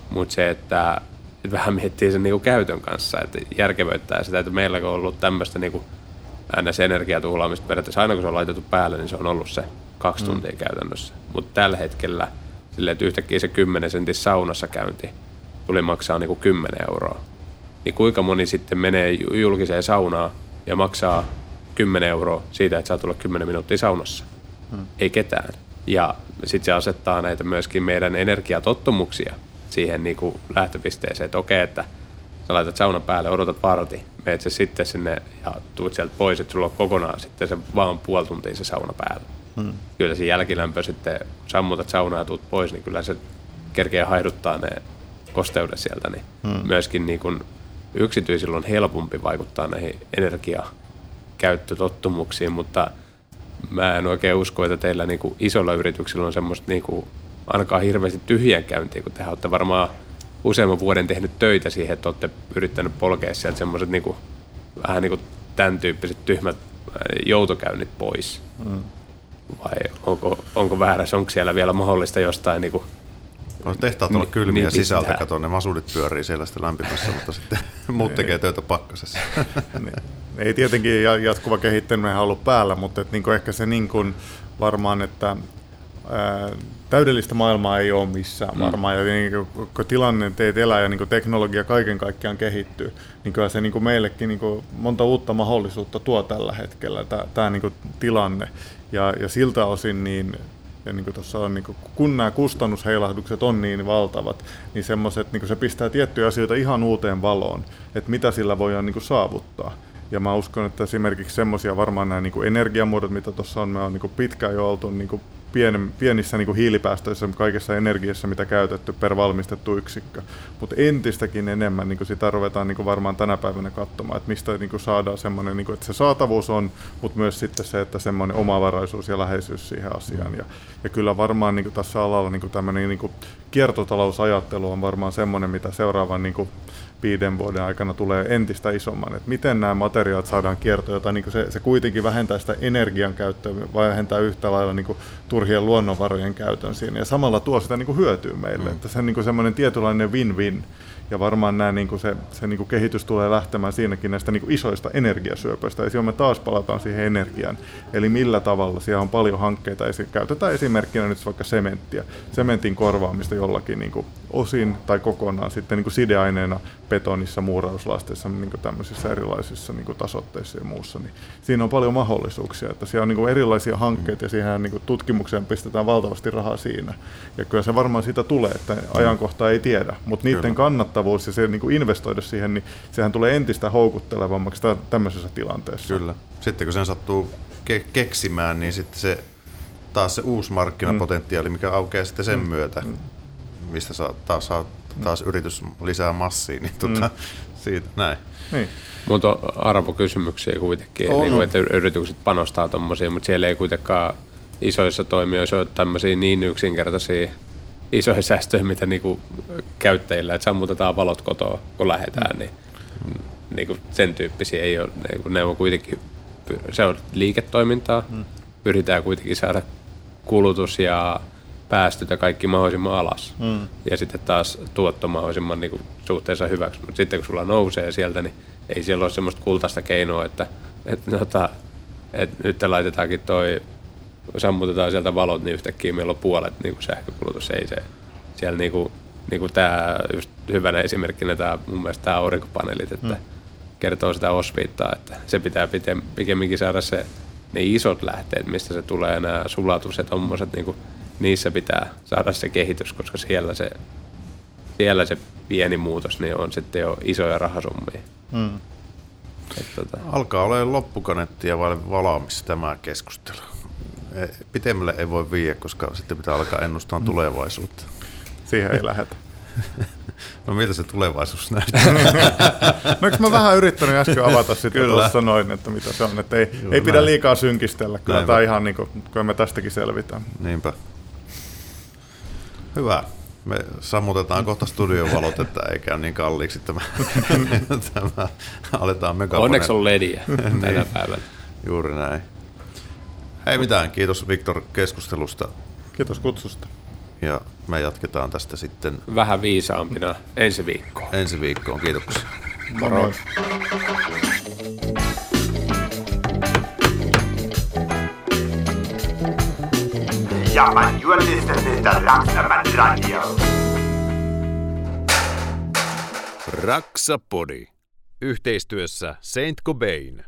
mutta se, että, että vähän miettii sen niin kuin käytön kanssa, että järkevöittää sitä, että meillä on ollut tämmöistä niin kuin ns. energiatuhlaamista periaatteessa aina kun se on laitettu päälle, niin se on ollut se kaksi mm. tuntia käytännössä. Mutta tällä hetkellä – silleen, että yhtäkkiä se 10 sentin saunassa käynti tuli maksaa niin kuin 10 euroa. Niin kuinka moni sitten menee julkiseen saunaan ja maksaa 10 euroa siitä, että saa tulla 10 minuuttia saunassa? Hmm. Ei ketään. Ja sitten se asettaa näitä myöskin meidän energiatottumuksia siihen niin kuin lähtöpisteeseen, että okei, että sä laitat saunan päälle, odotat varti, meet se sitten sinne ja tuut sieltä pois, että sulla on kokonaan sitten se vaan puoli tuntia se sauna päällä. Hmm. Kyllä se jälkilämpö sitten, sammutat saunaa ja tuut pois, niin kyllä se kerkeä haiduttaa ne kosteudet sieltä. Niin hmm. Myöskin niin kun yksityisillä on helpompi vaikuttaa näihin energiakäyttötottumuksiin, mutta mä en oikein usko, että teillä niin kuin isolla yrityksillä on semmoista niin kuin ainakaan hirveästi tyhjän käyntiä, kun te olette varmaan useamman vuoden tehnyt töitä siihen, että olette yrittänyt polkea sieltä semmoiset niin kuin, vähän niin kuin tämän tyyppiset tyhmät joutokäynnit pois. Mm vai onko, onko väärässä, onko siellä vielä mahdollista jostain niin kuin, No, tehtaat olla kylmiä niin, sisältä, kato ne masudit pyörii siellä sitten lämpimässä, mutta sitten muut tekee töitä pakkasessa. Niin. Ei tietenkin jatkuva kehittäminen ollut päällä, mutta et niinku ehkä se niinku varmaan, että ää, täydellistä maailmaa ei ole missään mm. varmaan. Ja niin, kun tilanne teet elää ja niin teknologia kaiken kaikkiaan kehittyy, niin kyllä se niin meillekin niin monta uutta mahdollisuutta tuo tällä hetkellä tämä niin tilanne. Ja, ja siltä osin niin ja niin kuin tuossa on, niin kuin, kun nämä kustannusheilahdukset on niin valtavat, niin semmoiset, niin se pistää tiettyjä asioita ihan uuteen valoon, että mitä sillä voidaan niin kuin saavuttaa. Ja mä uskon, että esimerkiksi semmoisia varmaan nämä niin kuin energiamuodot, mitä tuossa on, me on niin kuin pitkään jo oltu niin kuin pien, pienissä niin kuin hiilipäästöissä kaikessa energiassa, mitä käytetty per valmistettu yksikkö. Mutta entistäkin enemmän niin kuin sitä ruvetaan niin kuin varmaan tänä päivänä katsomaan, että mistä niin kuin saadaan semmoinen, niin kuin, että se saatavuus on, mutta myös sitten se, että semmoinen omavaraisuus ja läheisyys siihen asiaan. Ja, ja kyllä varmaan niin kuin tässä alalla niin kuin tämmöinen niin kuin kiertotalousajattelu on varmaan semmoinen, mitä seuraavan niin kuin viiden vuoden aikana tulee entistä isomman. Että miten nämä materiaalit saadaan kiertoon, jota niin se, se kuitenkin vähentää sitä energian käyttöä, vähentää yhtä lailla niin turhien luonnonvarojen käytön siinä. Ja samalla tuo sitä niin hyötyä meille. Mm. Että se on niin semmoinen tietynlainen win-win. Ja varmaan nämä, niin se, se niin kehitys tulee lähtemään siinäkin näistä niin isoista energiasyöpöistä. Ja silloin me taas palataan siihen energiaan. Eli millä tavalla, siellä on paljon hankkeita, käytetään esimerkkinä nyt vaikka sementtiä, sementin korvaamista jollakin niin osin tai kokonaan sitten niin sideaineena betonissa, muurauslasteissa, niin tämmöisissä erilaisissa niin tasotteissa ja muussa. Niin siinä on paljon mahdollisuuksia, että siellä on niin erilaisia hankkeita ja siihen niin tutkimukseen pistetään valtavasti rahaa siinä. Ja kyllä se varmaan siitä tulee, että ajankohtaa ei tiedä, mutta niiden kyllä. kannattavuus ja se niin kuin investoida siihen, niin sehän tulee entistä houkuttelevammaksi tämmöisessä tilanteessa. Kyllä. Sitten kun sen sattuu ke- keksimään, niin sitten se taas se uusi markkinapotentiaali, mikä aukeaa sitten sen mm. myötä, mm. Mistä saa, taas saa taas yritys lisää massiin, niin tuota, mm. siitä näin. Niin. Mutta on arvokysymyksiä kuitenkin, on. niin kuin, että yritykset panostaa tuommoisiin, mutta siellä ei kuitenkaan isoissa toimijoissa ole tämmöisiä niin yksinkertaisia isoja säästöjä, mitä niinku käyttäjillä, että sammutetaan valot kotoa, kun lähdetään, mm. niin, niinku sen tyyppisiä ei ole. Niinku, ne on kuitenkin, se on liiketoimintaa, mm. pyritään kuitenkin saada kulutus ja päästöt ja kaikki mahdollisimman alas. Mm. Ja sitten taas tuotto mahdollisimman niin kuin, suhteessa hyväksi. Mutta sitten kun sulla nousee sieltä, niin ei siellä ole semmoista kultaista keinoa, että, että, että, että nyt laitetaankin toi, sammutetaan sieltä valot, niin yhtäkkiä meillä on puolet niin kuin sähkökulutus. Ei se. Siellä niin kuin, niin kuin tämä just hyvänä esimerkkinä tämä mun mielestä tämä aurinkopaneelit, että mm. kertoo sitä osviittaa, että se pitää pikemminkin saada se ne isot lähteet, mistä se tulee, nämä sulatus ja tommoset, niin niissä pitää saada se kehitys, koska siellä se, siellä se pieni muutos niin on sitten jo isoja rahasummia. Hmm. Et, tota... Alkaa olla loppukanettia vai valaamis tämä keskustelu. E, pitemmälle ei voi viiä, koska sitten pitää alkaa ennustaa hmm. tulevaisuutta. Siihen ei lähdetä. No miltä se tulevaisuus näyttää? no eikö mä vähän yrittänyt äsken avata sitten kyllä. sanoin, että mitä se on. Että ei, Juh, ei pidä liikaa synkistellä. Kyllä tämä ihan niin kuin, kyllä me tästäkin selvitään. Niinpä. Hyvä. Me sammutetaan kohta studiovalot, että ei käy niin kalliiksi tämä. tämä aletaan megafone. Onneksi on lediä niin. tänä päivänä. Juuri näin. Ei mitään, kiitos Viktor keskustelusta. Kiitos kutsusta. Ja me jatketaan tästä sitten. Vähän viisaampina ensi viikkoon. Ensi viikkoon, kiitoksia. Moro. Moro. Ja, man you're listening to Radio. Raksapodi. Yhteistyössä Saint Cobain.